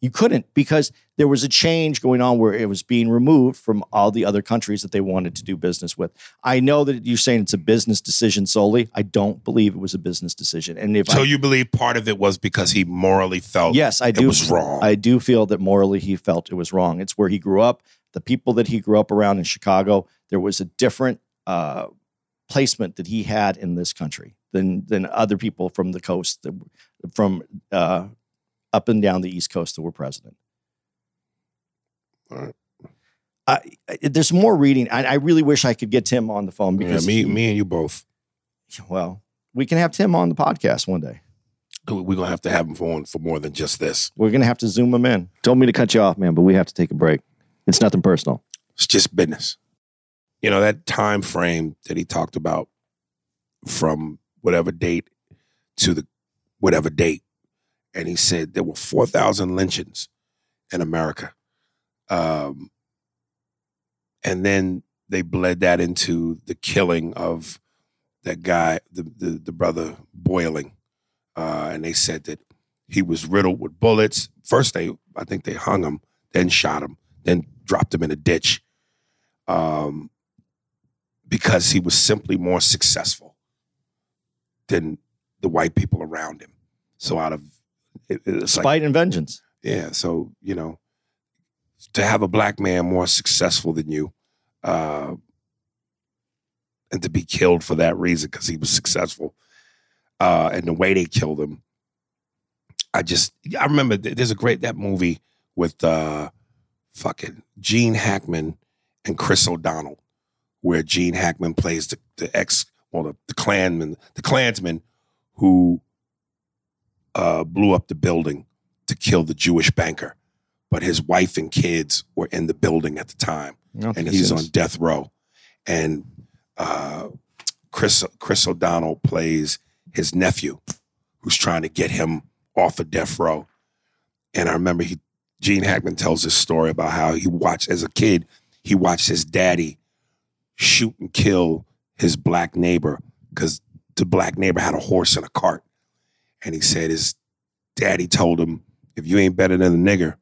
You couldn't because there was a change going on where it was being removed from all the other countries that they wanted to do business with. I know that you're saying it's a business decision solely. I don't believe it was a business decision. And if so I, you believe part of it was because he morally felt Yes, I it do. was wrong. I do feel that morally he felt it was wrong. It's where he grew up. The people that he grew up around in Chicago, there was a different uh, placement that he had in this country than than other people from the coast, that, from uh, up and down the East Coast that were president. All right. Uh, there's more reading. I, I really wish I could get Tim on the phone yeah, because me, he- me and you both. well, we can have Tim on the podcast one day. We're gonna have to have him for on for more than just this. We're gonna have to zoom him in. Told me to cut you off, man, but we have to take a break. It's nothing personal. It's just business. You know that time frame that he talked about from whatever date to the whatever date, and he said there were four thousand lynchings in America, um, and then they bled that into the killing of that guy, the the, the brother Boiling, uh, and they said that he was riddled with bullets. First, they I think they hung him, then shot him, then dropped him in a ditch, um, because he was simply more successful than the white people around him. So out of it, it's like Spite and vengeance. yeah, so you know, to have a black man more successful than you, uh, and to be killed for that reason because he was successful, uh, and the way they killed him, I just I remember th- there's a great that movie with uh, fucking Gene Hackman and Chris O'Donnell, where Gene Hackman plays the, the ex well the, the Klanman the Klansman who uh, blew up the building to kill the Jewish banker, but his wife and kids were in the building at the time, and he's on death row. And uh, Chris Chris O'Donnell plays his nephew, who's trying to get him off of death row. And I remember he Gene Hackman tells this story about how he watched as a kid, he watched his daddy shoot and kill his black neighbor because the black neighbor had a horse and a cart. And he said his daddy told him, if you ain't better than a nigger,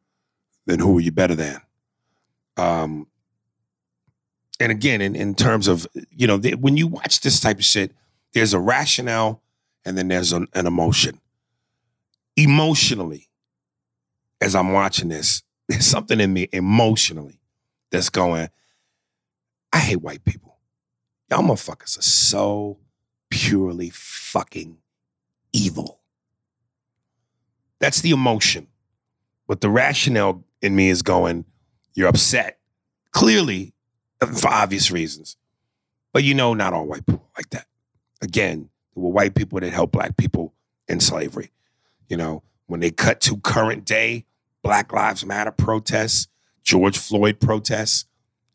then who are you better than? Um, and again, in, in terms of, you know, the, when you watch this type of shit, there's a rationale and then there's an, an emotion. Emotionally, as I'm watching this, *laughs* there's something in me emotionally that's going, I hate white people. Y'all motherfuckers are so purely fucking evil. That's the emotion. But the rationale in me is going, you're upset. Clearly, for obvious reasons. But you know, not all white people like that. Again, there were white people that helped black people in slavery. You know, when they cut to current day Black Lives Matter protests, George Floyd protests,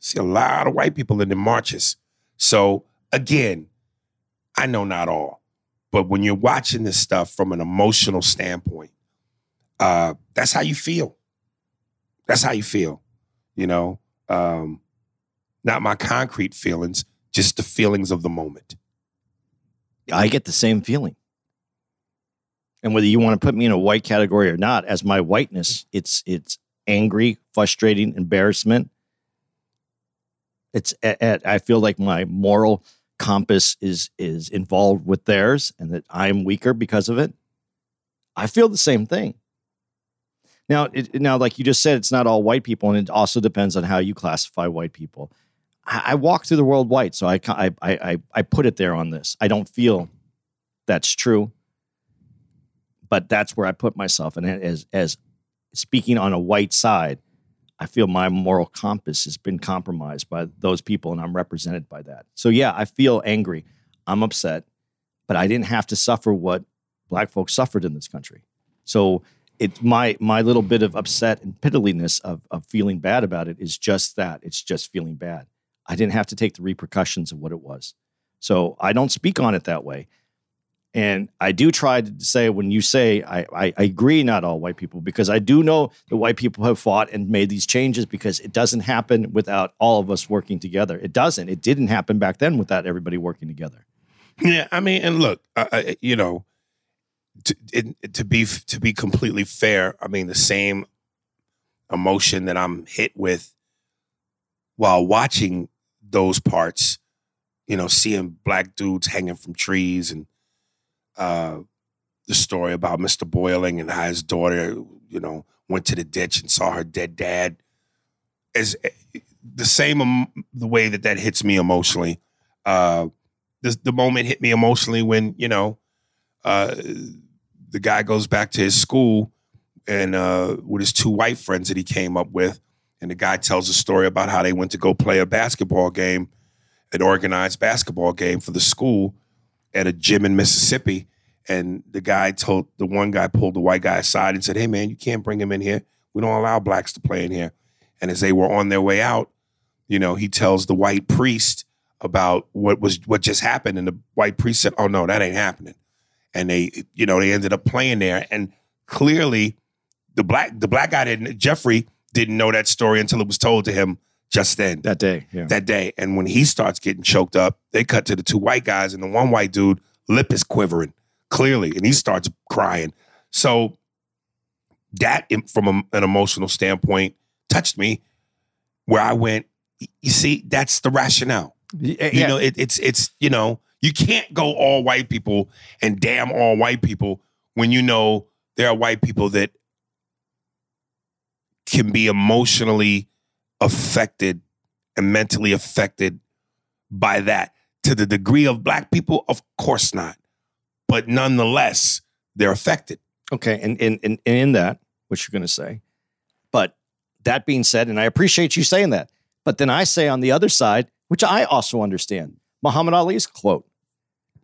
see a lot of white people in the marches. So again, I know not all, but when you're watching this stuff from an emotional standpoint, uh, that's how you feel. That's how you feel. You know, um, not my concrete feelings, just the feelings of the moment. I get the same feeling. And whether you want to put me in a white category or not, as my whiteness, it's it's angry, frustrating, embarrassment. It's at, at, I feel like my moral compass is is involved with theirs, and that I'm weaker because of it. I feel the same thing. Now, it, now, like you just said, it's not all white people, and it also depends on how you classify white people. I, I walk through the world white, so I, I I I put it there on this. I don't feel that's true, but that's where I put myself. And as as speaking on a white side, I feel my moral compass has been compromised by those people, and I'm represented by that. So yeah, I feel angry. I'm upset, but I didn't have to suffer what black folks suffered in this country. So it's my my little bit of upset and pitilyness of of feeling bad about it is just that. It's just feeling bad. I didn't have to take the repercussions of what it was. So I don't speak on it that way. And I do try to say when you say I, I, I agree, not all white people, because I do know that white people have fought and made these changes because it doesn't happen without all of us working together. It doesn't. It didn't happen back then without everybody working together. Yeah, I mean, and look, uh, you know, to, it, to be to be completely fair, I mean, the same emotion that I'm hit with while watching those parts, you know, seeing black dudes hanging from trees and uh, the story about Mr. Boiling and how his daughter, you know, went to the ditch and saw her dead dad. Is the same um, the way that that hits me emotionally. Uh, the, the moment hit me emotionally when you know uh, the guy goes back to his school and uh, with his two white friends that he came up with, and the guy tells a story about how they went to go play a basketball game, an organized basketball game for the school at a gym in Mississippi. And the guy told the one guy pulled the white guy aside and said, "Hey man, you can't bring him in here. We don't allow blacks to play in here." And as they were on their way out, you know, he tells the white priest about what was what just happened, and the white priest said, "Oh no, that ain't happening." And they, you know, they ended up playing there, and clearly, the black the black guy didn't Jeffrey didn't know that story until it was told to him just then that day. Yeah. that day. And when he starts getting choked up, they cut to the two white guys, and the one white dude lip is quivering clearly, and he starts crying. So that, from a- an emotional standpoint, touched me. Where I went, you see, that's the rationale. Eh, yeah, You know, it, it's it's you know, you can't go all white people and damn all white people when you know there are white people that can be emotionally affected and mentally affected by that. To the degree of black people, of course not. But nonetheless, they're affected. Okay, and and and, and in that, what you're going to say, but that being said, and I appreciate you saying that, but then I say on the other side, which I also understand, Muhammad Ali's quote,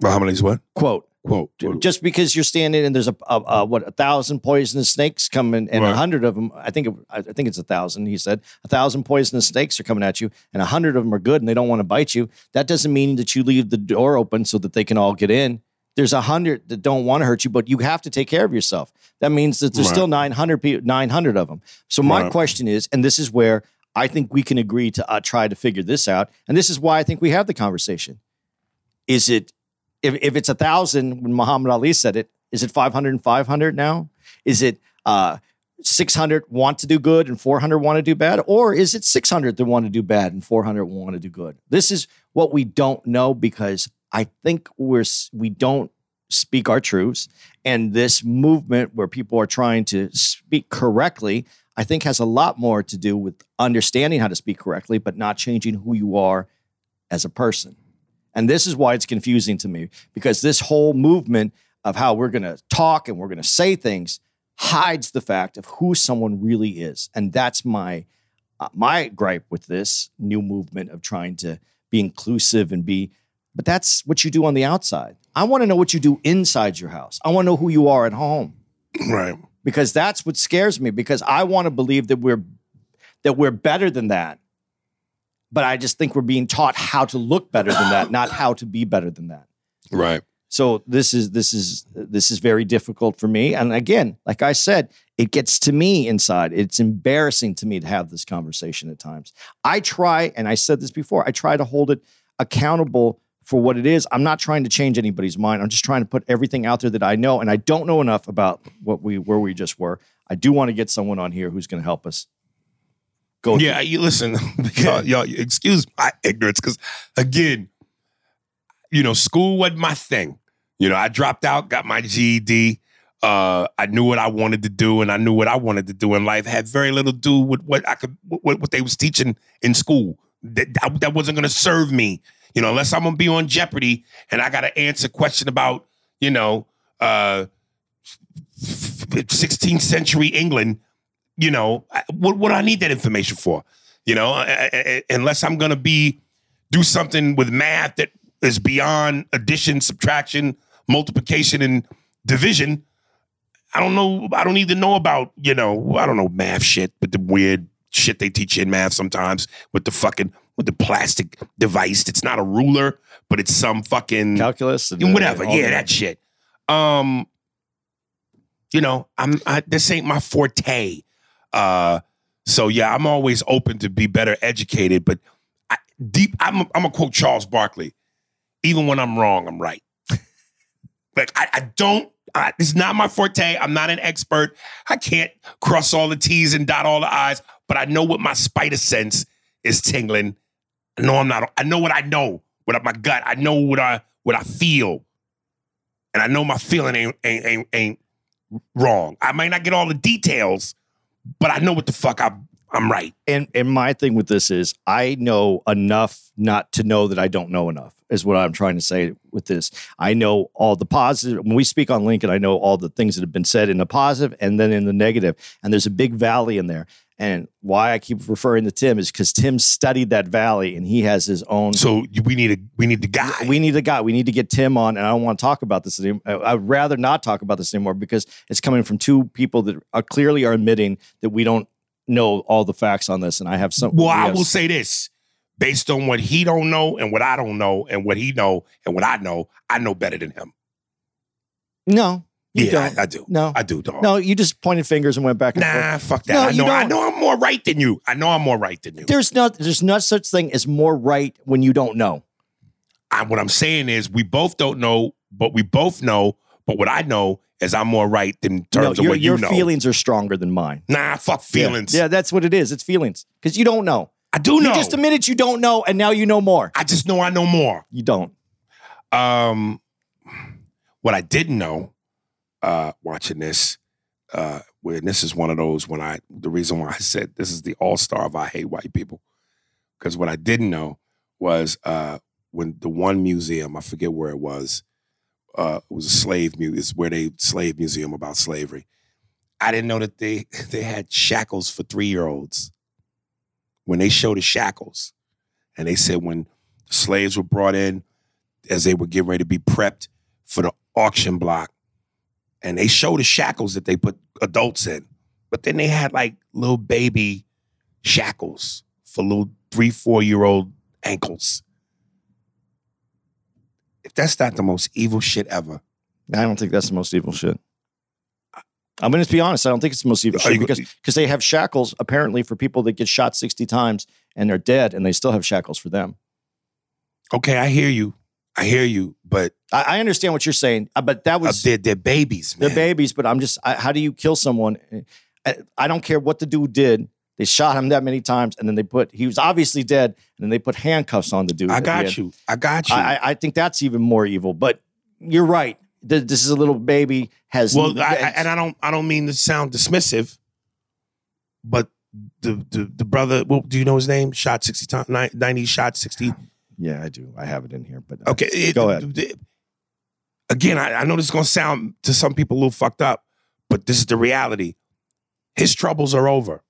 Muhammad Ali's what? quote, Quote. just because you're standing and there's a, a, a what a thousand poisonous snakes coming and a Right. hundred of them, I think it, I think it's a thousand. He said a thousand poisonous snakes are coming at you, and a hundred of them are good and they don't want to bite you. That doesn't mean that you leave the door open so that they can all get in. There's a hundred that don't want to hurt you, but you have to take care of yourself. That means that there's Right. still 900 people, 900 of them. So my Right. question is, and this is where I think we can agree to uh, try to figure this out, and this is why I think we have the conversation. Is it if, if it's a thousand when Muhammad Ali said it, is it 500 and 500 now? Is it uh, 600 want to do good and 400 want to do bad? Or is it 600 that want to do bad and 400 want to do good? This is what we don't know because I think we're, we don't speak our truths. And this movement where people are trying to speak correctly, I think has a lot more to do with understanding how to speak correctly, but not changing who you are as a person. And this is why it's confusing to me because this whole movement of how we're going to talk and we're going to say things hides the fact of who someone really is. And that's my uh, my gripe with this new movement of trying to be inclusive and be but that's what you do on the outside. I want to know what you do inside your house. I want to know who you are at home right. because that's what scares me because I want to believe that we're that we're better than that. But I just think we're being taught how to look better than that, not how to be better than that. Right. So this is this is this is very difficult for me. And again, like I said, it gets to me inside. It's embarrassing to me to have this conversation at times. I try, and I said this before, I try to hold it accountable for what it is. I'm not trying to change anybody's mind. I'm just trying to put everything out there that I know. And I don't know enough about what we where we just were. I do want to get someone on here who's going to help us go. Yeah, you listen, *laughs* y'all, y'all, excuse my ignorance, because again, you know, school wasn't my thing. You know, I dropped out, got my GED. Uh, I knew what I wanted to do, and I knew what I wanted to do in life. Had very little to do with what I could, what, what they was teaching in school. That that, that wasn't going to serve me. You know, unless I'm going to be on Jeopardy and I got to answer a question about, you know, uh, 16th century England you know, what what do I need that information for? You know, I- I- unless I'm gonna be do something with math that is beyond addition, subtraction, multiplication, and division. I don't know. I don't need to know about you know. I don't know math shit, but the weird shit they teach you in math sometimes with the fucking with the plastic device. It's not a ruler, but it's some fucking calculus and whatever. Yeah, that shit. Um, you know, I'm I, this ain't my forte. Uh, so yeah, I'm always open to be better educated, but I, deep, I'm I'm gonna quote Charles Barkley. Even when I'm wrong, I'm right. *laughs* like I, I don't. I, it's not my forte. I'm not an expert. I can't cross all the T's and dot all the I's, but I know what my spider sense is tingling. I know I'm not. I know what I know. What my gut. I know what I what I feel, and I know my feeling ain't ain't ain't, ain't wrong. I might not get all the details, but I know what the fuck I I'm right. and and my thing with this is I know enough not to know that I don't know enough is what I'm trying to say with this. I know all the positive when we speak on Lincoln, I know all the things that have been said in the positive and then in the negative. And there's a big valley in there. And why I keep referring to Tim is because Tim studied that valley and he has his own So we need a we need the guy. we need a guy. We need to get Tim on, and I don't want to talk about this anymore. I'd rather not talk about this anymore because it's coming from two people that are clearly are admitting that we don't know all the facts on this. And I have some. well, we I will say this: based on what he don't know and what I don't know and what he know and what I know, I know better than him. no. You yeah, don't. I, I do. No. I do, dog. No, you just pointed fingers and went back and forth. Nah, fuck that. No, I know. I know I'm more right than you. I know I'm more right than you. There's not there's not such thing as more right when you don't know. I, what I'm saying is, we both don't know, but we both know. But what I know is, I'm more right in terms No, of what you your know. Your feelings are stronger than mine. Nah, fuck feelings. Yeah, that's what it is. It's feelings because you don't know. I do know. You just admitted you don't know, and now you know more. I just know I know more. You don't. Um, what I didn't know, uh, watching this, uh, when this is one of those when I the reason why I said this is the all star of I hate white people, because what I didn't know was uh when the one museum I forget where it was, uh, it was a slave museum. It's where they slave museum about slavery. I didn't know that they *laughs* they had shackles for three year olds. When they showed the shackles, and they said when the slaves were brought in as they were getting ready to be prepped for the auction block. And they show the shackles that they put adults in. But then they had like little baby shackles for little three, four year old ankles. If that's not the most evil shit ever, I don't think that's the most evil shit. I'm going to be honest. I don't think it's the most evil shit because because they have shackles apparently for people that get shot 60 times and they're dead, and they still have shackles for them. okay, I hear you. I hear you. But I, I understand what you're saying, uh, but that uh, was they're, they're babies, man. they're babies. But I'm just, I, how do you kill someone? I, I don't care what the dude did. They shot him that many times, and then they put he was obviously dead, and then they put handcuffs on the dude. I got you. I got you. I, I- think that's even more evil. But you're right. Th- This is a little baby has Well, I, I, and I don't I don't mean to sound dismissive, but the the the brother, well, do you know his name? Shot sixty times, ninety shot sixty. Yeah, I do. I have it in here. But uh, Okay, it- go ahead. it- again, I, I know this is gonna sound to some people a little fucked up, but this is the reality. His troubles are over.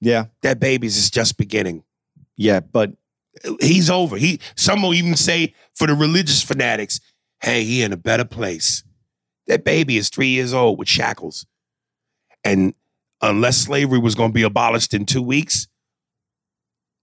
Yeah, That baby's is just beginning. yeah, but He's over. He some will even say for the religious fanatics, hey, he in a better place. That baby is three years old with shackles. And unless slavery was going to be abolished in two weeks,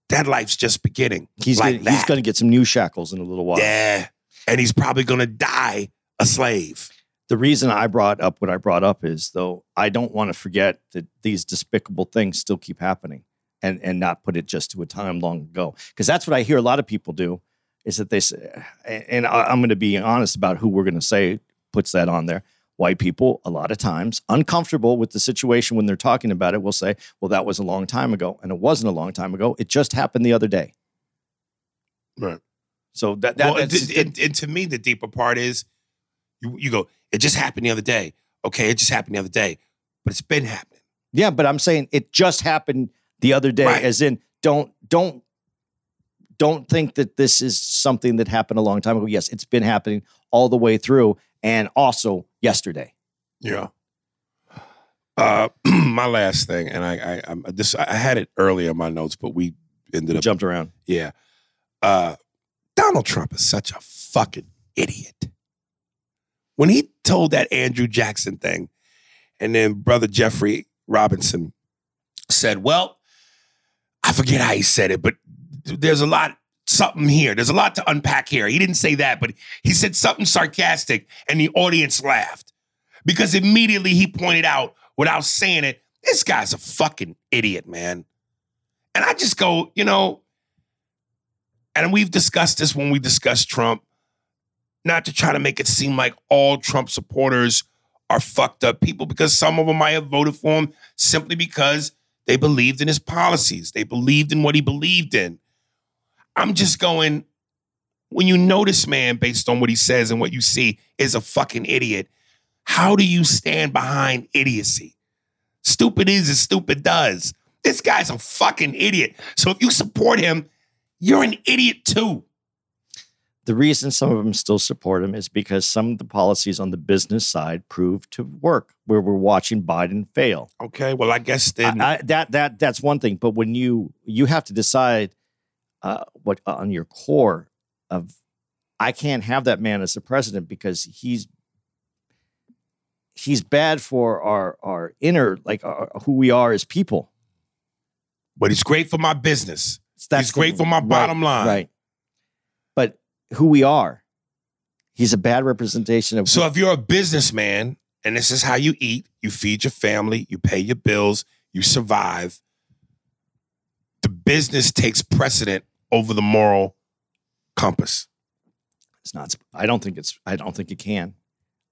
that life's just beginning. he's like gonna, he's going to get some new shackles in a little while. Yeah. And he's probably going to die a slave. The reason I brought up what I brought up is though I don't want to forget that these despicable things still keep happening, and and not put it just to a time long ago because that's what I hear a lot of people do is that they say, and I'm going to be honest about who we're going to say puts that on there. White people, a lot of times, uncomfortable with the situation when they're talking about it, will say, "Well, that was a long time ago," and it wasn't a long time ago. It just happened the other day. Right. So that, that well, and, and- and to me, the deeper part is you, you go, it just happened the other day. Okay, it just happened the other day, but it's been happening. Yeah, but I'm saying it just happened the other day, Right. as in don't don't don't think that this is something that happened a long time ago. Yes, it's been happening all the way through, and also yesterday. Yeah. Uh, *clears throat* my last thing, and I, I, I'm this, I had it earlier in my notes, but we ended up Jumped around. Yeah. Uh, Donald Trump is such a fucking idiot. When he told that Andrew Jackson thing, and then brother Jeffrey Robinson said, Well, I forget how he said it, but there's a lot, something here. There's a lot to unpack here. He didn't say that, but he said something sarcastic, and the audience laughed because immediately he pointed out, without saying it, this guy's a fucking idiot, man. And I just go, you know, and we've discussed this when we discussed Trump, not to try to make it seem like all Trump supporters are fucked up people, because some of them might have voted for him simply because they believed in his policies, they believed in what he believed in. I'm just going, when you know this man based on what he says and what you see is a fucking idiot, how do you stand behind idiocy? Stupid is as stupid does. This guy's a fucking idiot. So if you support him, you're an idiot too. The reason some of them still support him is because some of the policies on the business side proved to work, where we're watching Biden fail. Okay, well, I guess then. I, I, that that that's one thing, but when you you have to decide uh, what on your core of, I can't have that man as the president because he's he's bad for our our inner like our, who we are as people. but he's great for my business. That's He's great for my right, bottom line. right? But who we are, he's a bad representation of. So if you're a businessman and this is how you eat, you feed your family, you pay your bills, you survive. The business takes precedent over the moral compass. It's not. I don't think it's. I don't think it can.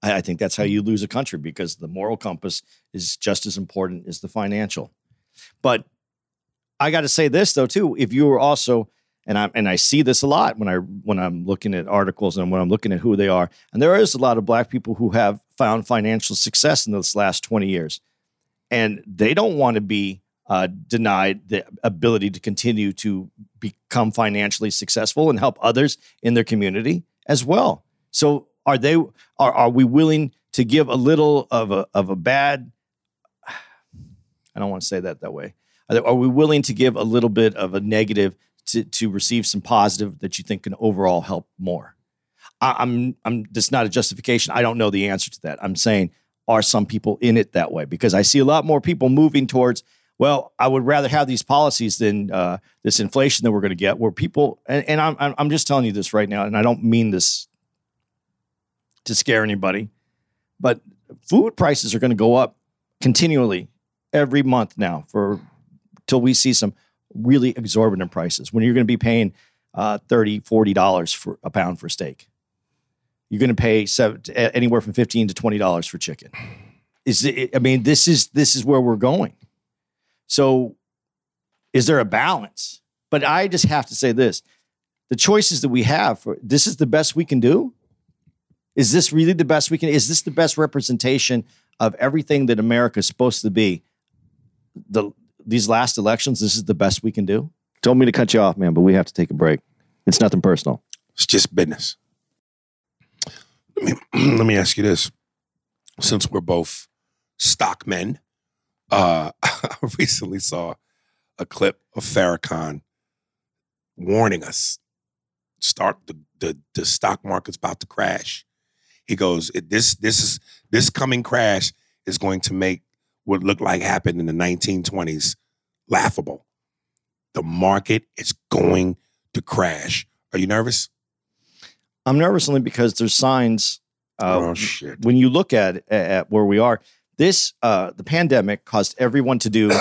I, I think that's how you lose a country because the moral compass is just as important as the financial. But I got to say this though too. If you were also, and I and I see this a lot when I when I'm looking at articles and when I'm looking at who they are, and there is a lot of black people who have found financial success in this last 20 years, and they don't want to be uh, denied the ability to continue to become financially successful and help others in their community as well. So are they are are we willing to give a little of a of a bad I don't want to say that that way. Are, there- are we willing to give a little bit of a negative to to receive some positive that you think can overall help more? I, I'm I'm that's not a justification. I don't know the answer to that. I'm saying are some people in it that way because I see a lot more people moving towards. Well, I would rather have these policies than uh, this inflation that we're going to get. Where people and, and I'm I'm just telling you this right now, and I don't mean this to scare anybody, but food prices are going to go up continually every month now for till we see some really exorbitant prices when you're going to be paying uh, 30 40 dollars for a pound for steak you're going to pay seven, anywhere from 15 to 20 dollars for chicken is it, i mean this is this is where we're going so is there a balance? But i just have to say this. The choices that we have for this is the best we can do? Is this really the best we can is this the best representation of everything that america is supposed to be? The these last elections this is the best we can do? Told me to cut you off man but we have to take a break. It's nothing personal. It's just business. Let me *clears throat* let me ask you this: since we're both stock men, uh, *laughs* I recently saw a clip of Farrakhan warning us: start the the, the stock market's about to crash. He goes, "This this is this coming crash is going to make what looked like happened in the 1920s laughable. The market is going to crash." Are you nervous? i'm nervous only because there's signs uh, oh shit! when you look at, at where we are this uh, the pandemic caused everyone to do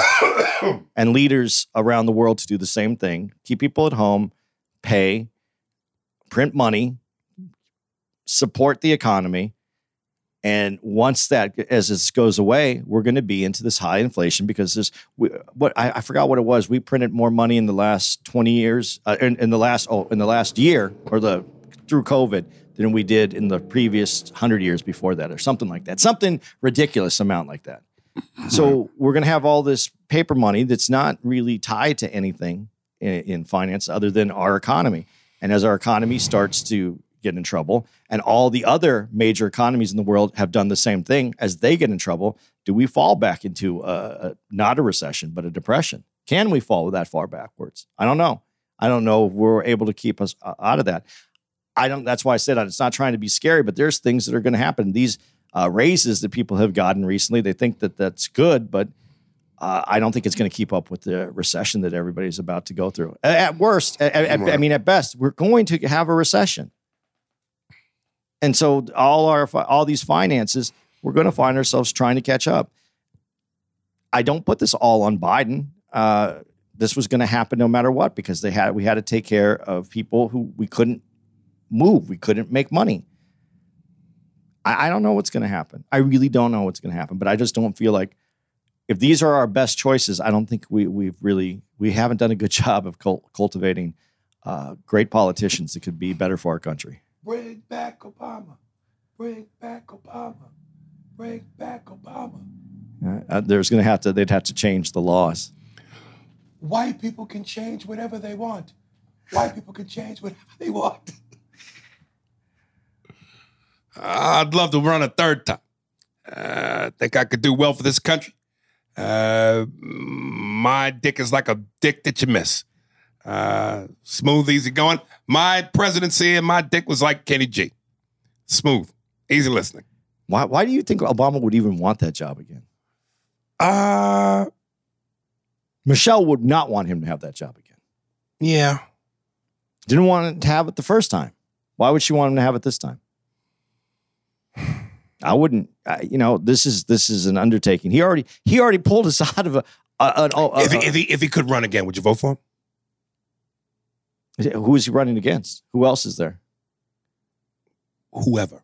*coughs* and leaders around the world to do the same thing keep people at home pay print money support the economy. And once that as this goes away we're going to be into this high inflation because this, we, what I, I forgot what it was. We printed more money in the last 20 years uh, in, in the last oh in the last year or the through covid than we did in the previous 100 years before that or something like that something ridiculous amount like that so we're going to have all this paper money that's not really tied to anything in, in finance other than our economy. And as our economy starts to get in trouble, and all the other major economies in the world have done the same thing, as they get in trouble, do we fall back into a, a, not a recession but a depression? Can we fall that far backwards? I don't know. I don't know if we're able to keep us uh, out of that. I don't. That's why I said it's not trying to be scary, but there's things that are going to happen. These uh, raises that people have gotten recently, they think that that's good, but uh, I don't think it's going to keep up with the recession that everybody's about to go through. A- At worst, at, at- I mean, at best, we're going to have a recession, and so all our all these finances, we're going to find ourselves trying to catch up. I don't put this all on Biden. Uh, this was going to happen no matter what because they had we had to take care of people who we couldn't move, we couldn't make money. I, I don't know what's going to happen. I really don't know what's going to happen, but I just don't feel like if these are our best choices, I don't think we we've really we haven't done a good *laughs* job of cul- cultivating uh, great politicians that could be better for our country. Bring back Obama. Bring back Obama. Bring back Obama. Uh, there's going to have to they'd have to change the laws. White people can change whatever they want. White people can change whatever *laughs* they want. I'd love to run a third time. Uh, I think I could do well for this country. Uh, my dick is like a dick that you miss. Uh, smooth, easy going. My presidency and my dick was like Kenny G. Smooth, easy listening. Why why do you think Obama would even want that job again? Uh, Michelle would not want him to have that job again. yeah. Didn't want to have it the first time. Why would she want him to have it this time? I wouldn't. Uh, you know, this is this is an undertaking. He already he already pulled us *laughs* out of a. a, an- a- if, he, if he if he could run again, would you vote for him? who is he running against? Who else is there? Whoever.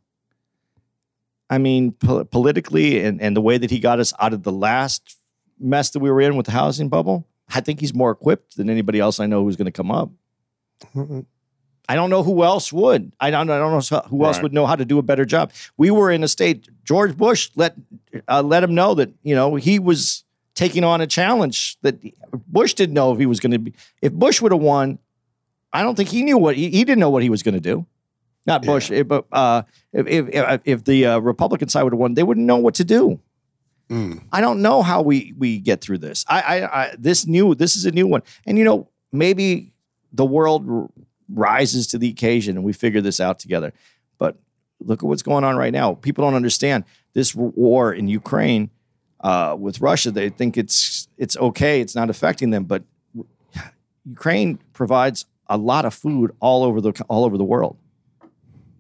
I mean, po- politically, and, and the way that he got us out of the last mess that we were in with the housing bubble, I think he's more equipped than anybody else I know who's going to come up. I don't know who else would. I don't. I don't know who else Right. would know how to do a better job. We were in a state. George Bush let uh, let him know that you know he was taking on a challenge that Bush didn't know if he was going to be. If Bush would have won, I don't think he knew what he, he didn't know what he was going to do. Not Bush, eh, but uh, if if if, if the uh, Republican side would have won, they wouldn't know what to do. Mm. I don't know how we we get through this. I, I, I this new this is a new one, and you know maybe the world rises to the occasion and we figure this out together. But look at what's going on right now. People don't understand this war in Ukraine uh, with Russia. They think it's it's okay. It's not affecting them, but *sighs* Ukraine provides a lot of food all over the all over the world.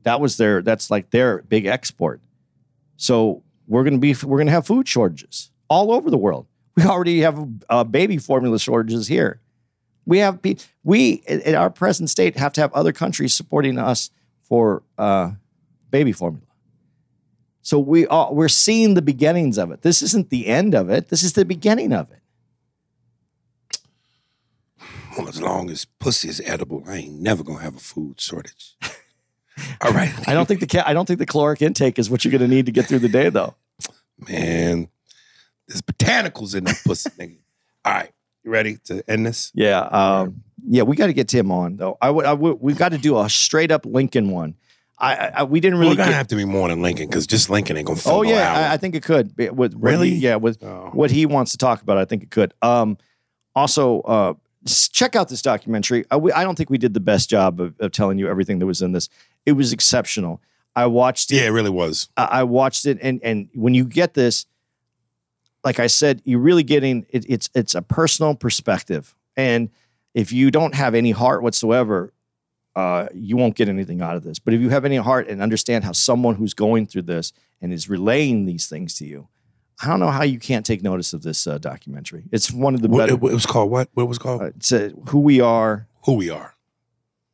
That was their that's like their big export. So we're to be we're to have food shortages all over the world. We already have uh, baby formula shortages here. We have we in our present state have to have other countries supporting us for uh, baby formula. So we are we're seeing the beginnings of it. This isn't the end of it. This is the beginning of it. Well, as long as pussy is edible, I ain't never gonna have a food shortage. *laughs* All right, I don't think the I don't think the caloric intake is what you're going to need to get through the day, though. man. There's botanicals in that pussy, nigga. All right, you ready to end this? Yeah, um, yeah, we got to get Tim on though. I would, I would, we got to do a straight up Lincoln one. I, I, we didn't really. We're gonna get- have to be more than Lincoln because just Lincoln ain't gonna fill oh yeah. I, I think it could. With Really? he- yeah, with Oh. what he wants to talk about, I think it could. Um, also, uh, check out this documentary. I, we, I don't think we did the best job of, of telling you everything that was in this. It was exceptional. I watched it. yeah, it really was. I I watched it, and and when you get this, like I said, you're really getting it, it's it's a personal perspective, and if you don't have any heart whatsoever, uh, you won't get anything out of this. But if you have any heart and understand how someone who's going through this and is relaying these things to you, I don't know how you can't take notice of this uh, documentary. It's one of the better. it, was called what? What was it called? uh, it's uh, who we are. Who we are,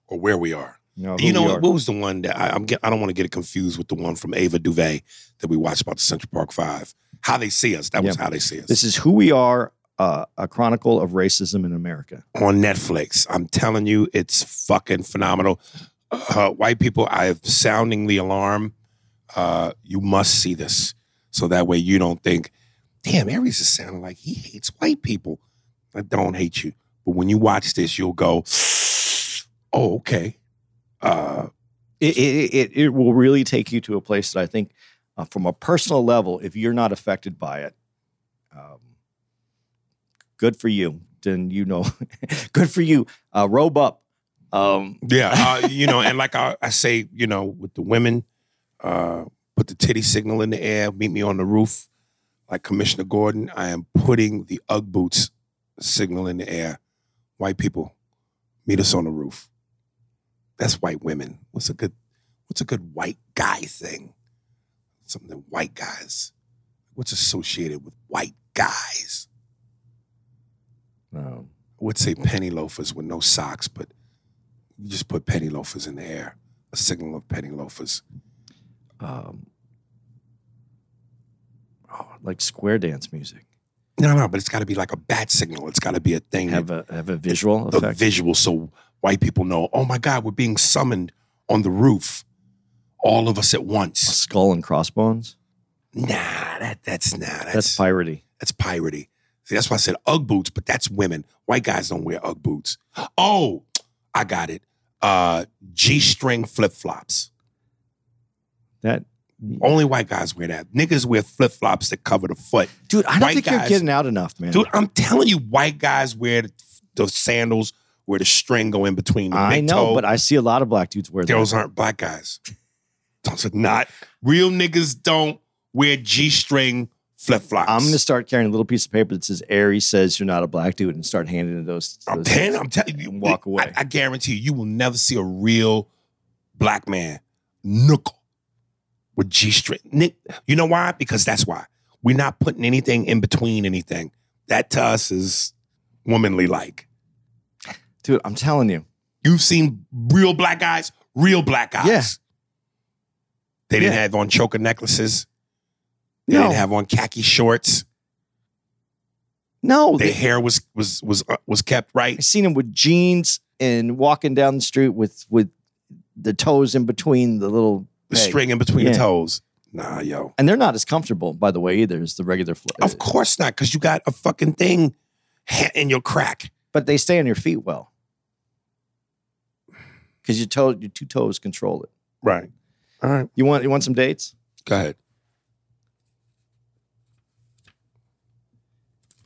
or where we are. You know, who You know what, what was the one that I, I'm get, I don't want to get it confused with the one from Ava DuVernay that we watched about the Central Park Five. How they see us. That was how they see us. This is who we are. Uh, a chronicle of racism in America. on Netflix. I'm telling you, it's fucking phenomenal. Uh, white people, I have sounding the alarm. Uh, you must see this, so that way you don't think, "Damn, Aries is sounding like he hates white people." I don't hate you, but when you watch this, you'll go, "Oh, okay." Uh, it, it, it, it will really take you to a place that I think, uh, from a personal level, if you're not affected by it, um, good for you. Then you know, *laughs* good for you. Uh, robe up. Um, Yeah, uh, *laughs* you know, and like I, I say, you know, with the women, uh, put the titty signal in the air, meet me on the roof, like Commissioner Gordon. I am putting the UGG boots signal in the air. White people, meet us on the roof. That's white women. What's a good, what's a good white guy thing? Something white guys. What's associated with white guys? um, I would say penny loafers with no socks, but you just put penny loafers in the air. A signal of penny loafers. um, oh, like square dance music. No, no, but it's got to be like a bat signal. It's got to be a thing. Have a have a visual effect. visual, so white people know. Oh my God, we're being summoned on the roof, all of us at A once. skull and crossbones. Nah, that that's nah. That's That's piratey. that's piratey. See, that's why I said UGG boots, but that's women. White guys don't wear UGG boots. *gasps* Oh, I got it. Uh, G-string flip flops. That Only white guys wear that. Niggas wear flip flops that cover the foot. dude, I don't White think you're guys- getting out enough, man. Dude, I'm telling you, white guys wear the, the sandals where the string go in between the I know, toe. but I see a lot of black dudes wear Those that. aren't black guys. Those are not. Real niggas don't wear G-string flip flops. I'm gonna start carrying a little piece of paper that says "Aries says you're not a black dude" and start handing it those. I'm those telling, I'm telling you, walk away. I, I guarantee you, you will never see a real black man knuckle with G string. Nick, you know why? Because that's why we're not putting anything in between anything. That to us is womanly like. Dude, I'm telling you. You've seen real black guys, real black guys. Yeah. They didn't Yeah. have on choker necklaces. They No. didn't have on khaki shorts. No, Their they, hair was was was uh, was kept right. I seen him with jeans and walking down the street with with the toes in between the little The string in between Yeah. the toes. Nah, yo. And they're not as comfortable, by the way, either as the regular fl- Of course not, because you got a fucking thing in your crack. but they stay on your feet well. Because your toe, your two toes control it. Right. All right. You want you want some dates? Go ahead.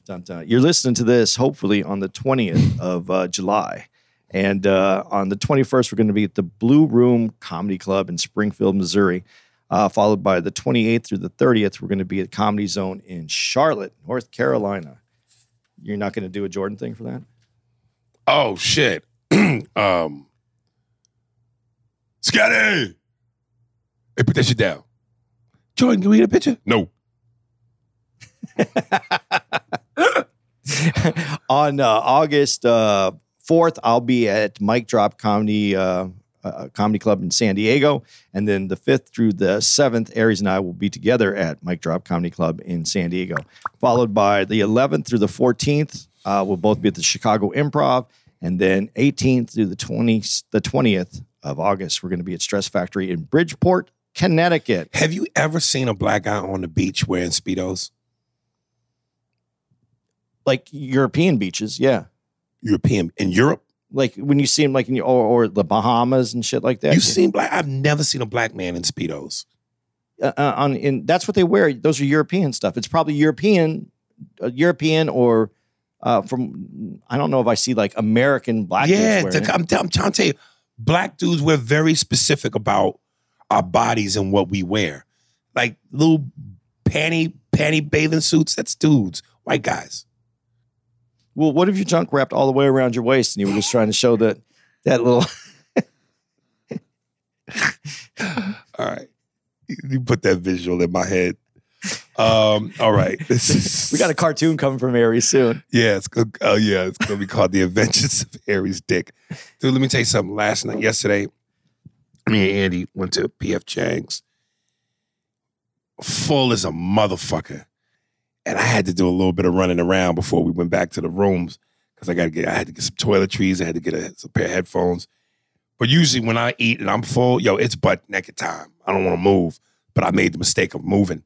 Dun, dun. You're listening to this hopefully on the 20th of uh, July. And uh, on the 21st, we're going to be at the Blue Room Comedy Club in Springfield, Missouri. Uh, followed by the 28th through the 30th, we're going to be at Comedy Zone in Charlotte, North Carolina. You're not going to do a Jordan thing for that? Oh shit. *clears throat* um Scotty! Hey, put that shit down. Jordan, can we get a picture? No. *laughs* on uh, August uh, 4th, I'll be at Mic Drop Comedy uh, uh, Comedy Club in San Diego. And then the 5th through the 7th, Aries and I will be together at Mic Drop Comedy Club in San Diego. Followed by the 11th through the 14th, uh, we'll both be at the Chicago Improv. And then 18th through the 20, the 20th of August, we're going to be at Stress Factory in Bridgeport, Connecticut. Have you ever seen a black guy on the beach wearing Speedos? Like European beaches, yeah. European in Europe? Like when you see them, like in or, or the Bahamas and shit like that. You've seen black I've never seen a black man in Speedos. uh, uh, on in that's what they wear. Those are European stuff. It's probably European, uh, European or uh, from I don't know if I see like American black yeah, to-. I'm, I'm trying to tell you, black dudes, we're very specific about our bodies and what we wear. Like little panty, panty bathing suits, that's dudes, white guys. Well, what if your junk wrapped all the way around your waist and you were just trying to show that that little? *laughs* All right. You- put that visual in my head. Um, all right. *laughs* We got a cartoon coming from Aries soon. Yeah, it's good. Oh yeah, it's gonna be called The Adventures of Aries Dick. Dude, let me tell you something. Last night, yesterday, me and Andy went to PF Chang's. Full as a motherfucker. And I had to do a little bit of running around before we went back to the rooms. Cause I gotta get I had to get some toiletries, I had to get a, pair of headphones. But usually when I eat and I'm full, yo, it's butt naked time. I don't want to move. But I made the mistake of moving.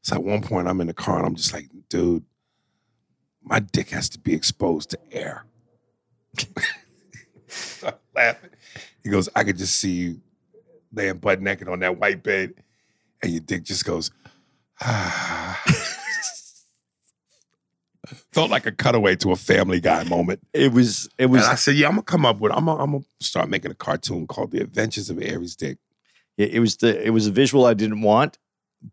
So at one point I'm in the car and I'm just like, dude, my dick has to be exposed to air. *laughs* Laughing. He goes, I could just see you laying butt naked on that white bed, and your dick just goes, ah. *sighs* Felt like a cutaway to a family guy moment. It was it was And I said, Yeah, I'm gonna come up with I'm gonna, I'm gonna start making a cartoon called The Adventures of Aries Dick. it, it was the it was a visual I didn't want,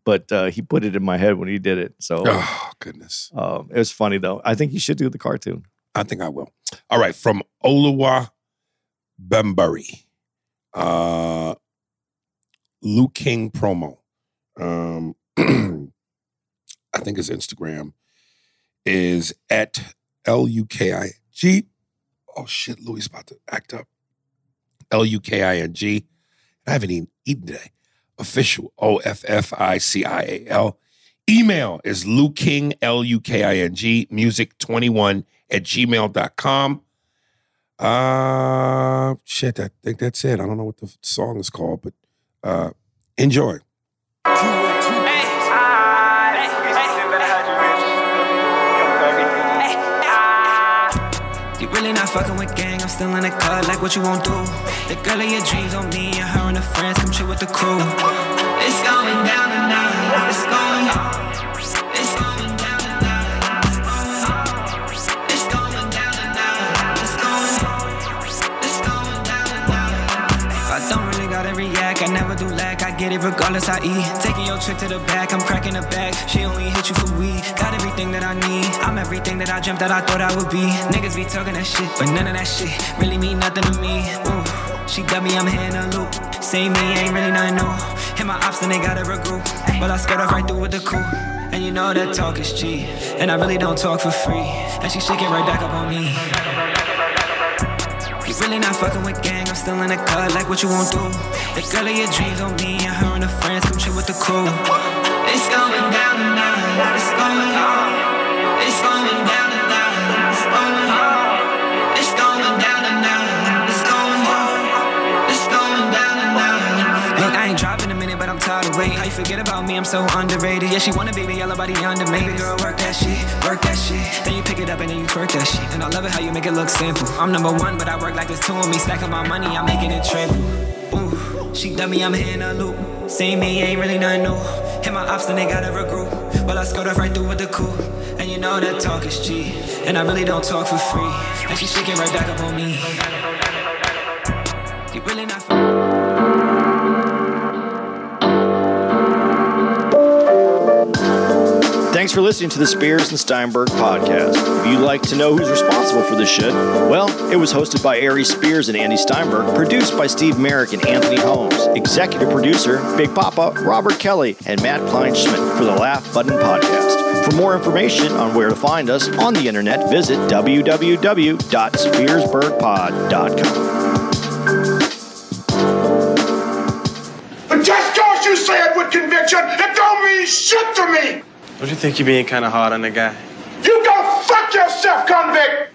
but uh, he put it in my head when he did it. So Oh goodness. um, it was funny though. I think you should do the cartoon. I think I will. All right, from Oluwa Bembury. Uh Luke King promo. Um *clears throat* I think his Instagram is at L-U-K-I-G. Oh shit, Louis about to act up. L-U-K-I-N-G. I haven't even eaten today. Official O-F-F-I-C-I-A-L. Email is Luke King, L-U-K-I-N-G, music21 at gmail.com. Uh shit, I think that's it. I don't know what the song is called, but uh enjoy. You really not fucking with gang, I'm still in the cut, like what you won't do. The girl of your dreams on me, and her and her friends come chill with the crew. It's going down tonight, it's going. Never do lack, I get it regardless I eat. Taking your trick to the back, I'm cracking the back. She only hit you for weed. Got everything that I need. I'm everything that I dreamt that I thought I would be. Niggas be talking that shit, but none of that shit really mean nothing to me. Ooh, she got me, I'm here in a loop. Say me ain't really nothing new. Hit my ops and they gotta regroup. But I skirt off right through with the coup. And you know that talk is cheap. And I really don't talk for free. And she shake it right back up on me. Really not fucking with gang, I'm still in the cut, like what you won't do. The girl of your dreams on me, and her and her friends come chill with the crew. It's going down tonight, it's going on. Forget about me? I'm so underrated. Yeah, she want a baby, yellow body under me. Baby girl, work that shit, work that shit. Then you pick it up and then you twerk that shit. And I love it how you make it look simple. I'm number one, but I work like it's two of me. Stacking my money, I'm making it triple. Ooh, she dummy, I'm hitting a loop. See me, ain't really nothing new. Hit my ops and they gotta regroup. Well, I skirt off right through with the coup. And you know that talk is cheap. And I really don't talk for free. And she shaking right back up on me. You really not. Thanks for listening to the Spears and Steinberg podcast. If you'd like to know who's responsible for this shit, well, it was hosted by Aries Spears and Andy Steinberg, produced by Steve Merrick and Anthony Holmes, executive producer Big Papa Robert Kelly and Matt Kleinschmidt for the Laugh Button podcast. For more information on where to find us on the internet, visit www.spearsbergpod.com. But just cause you say it with conviction, it don't mean shit to me. Don't you think you're being kind of hard on the guy? You go fuck yourself, convict!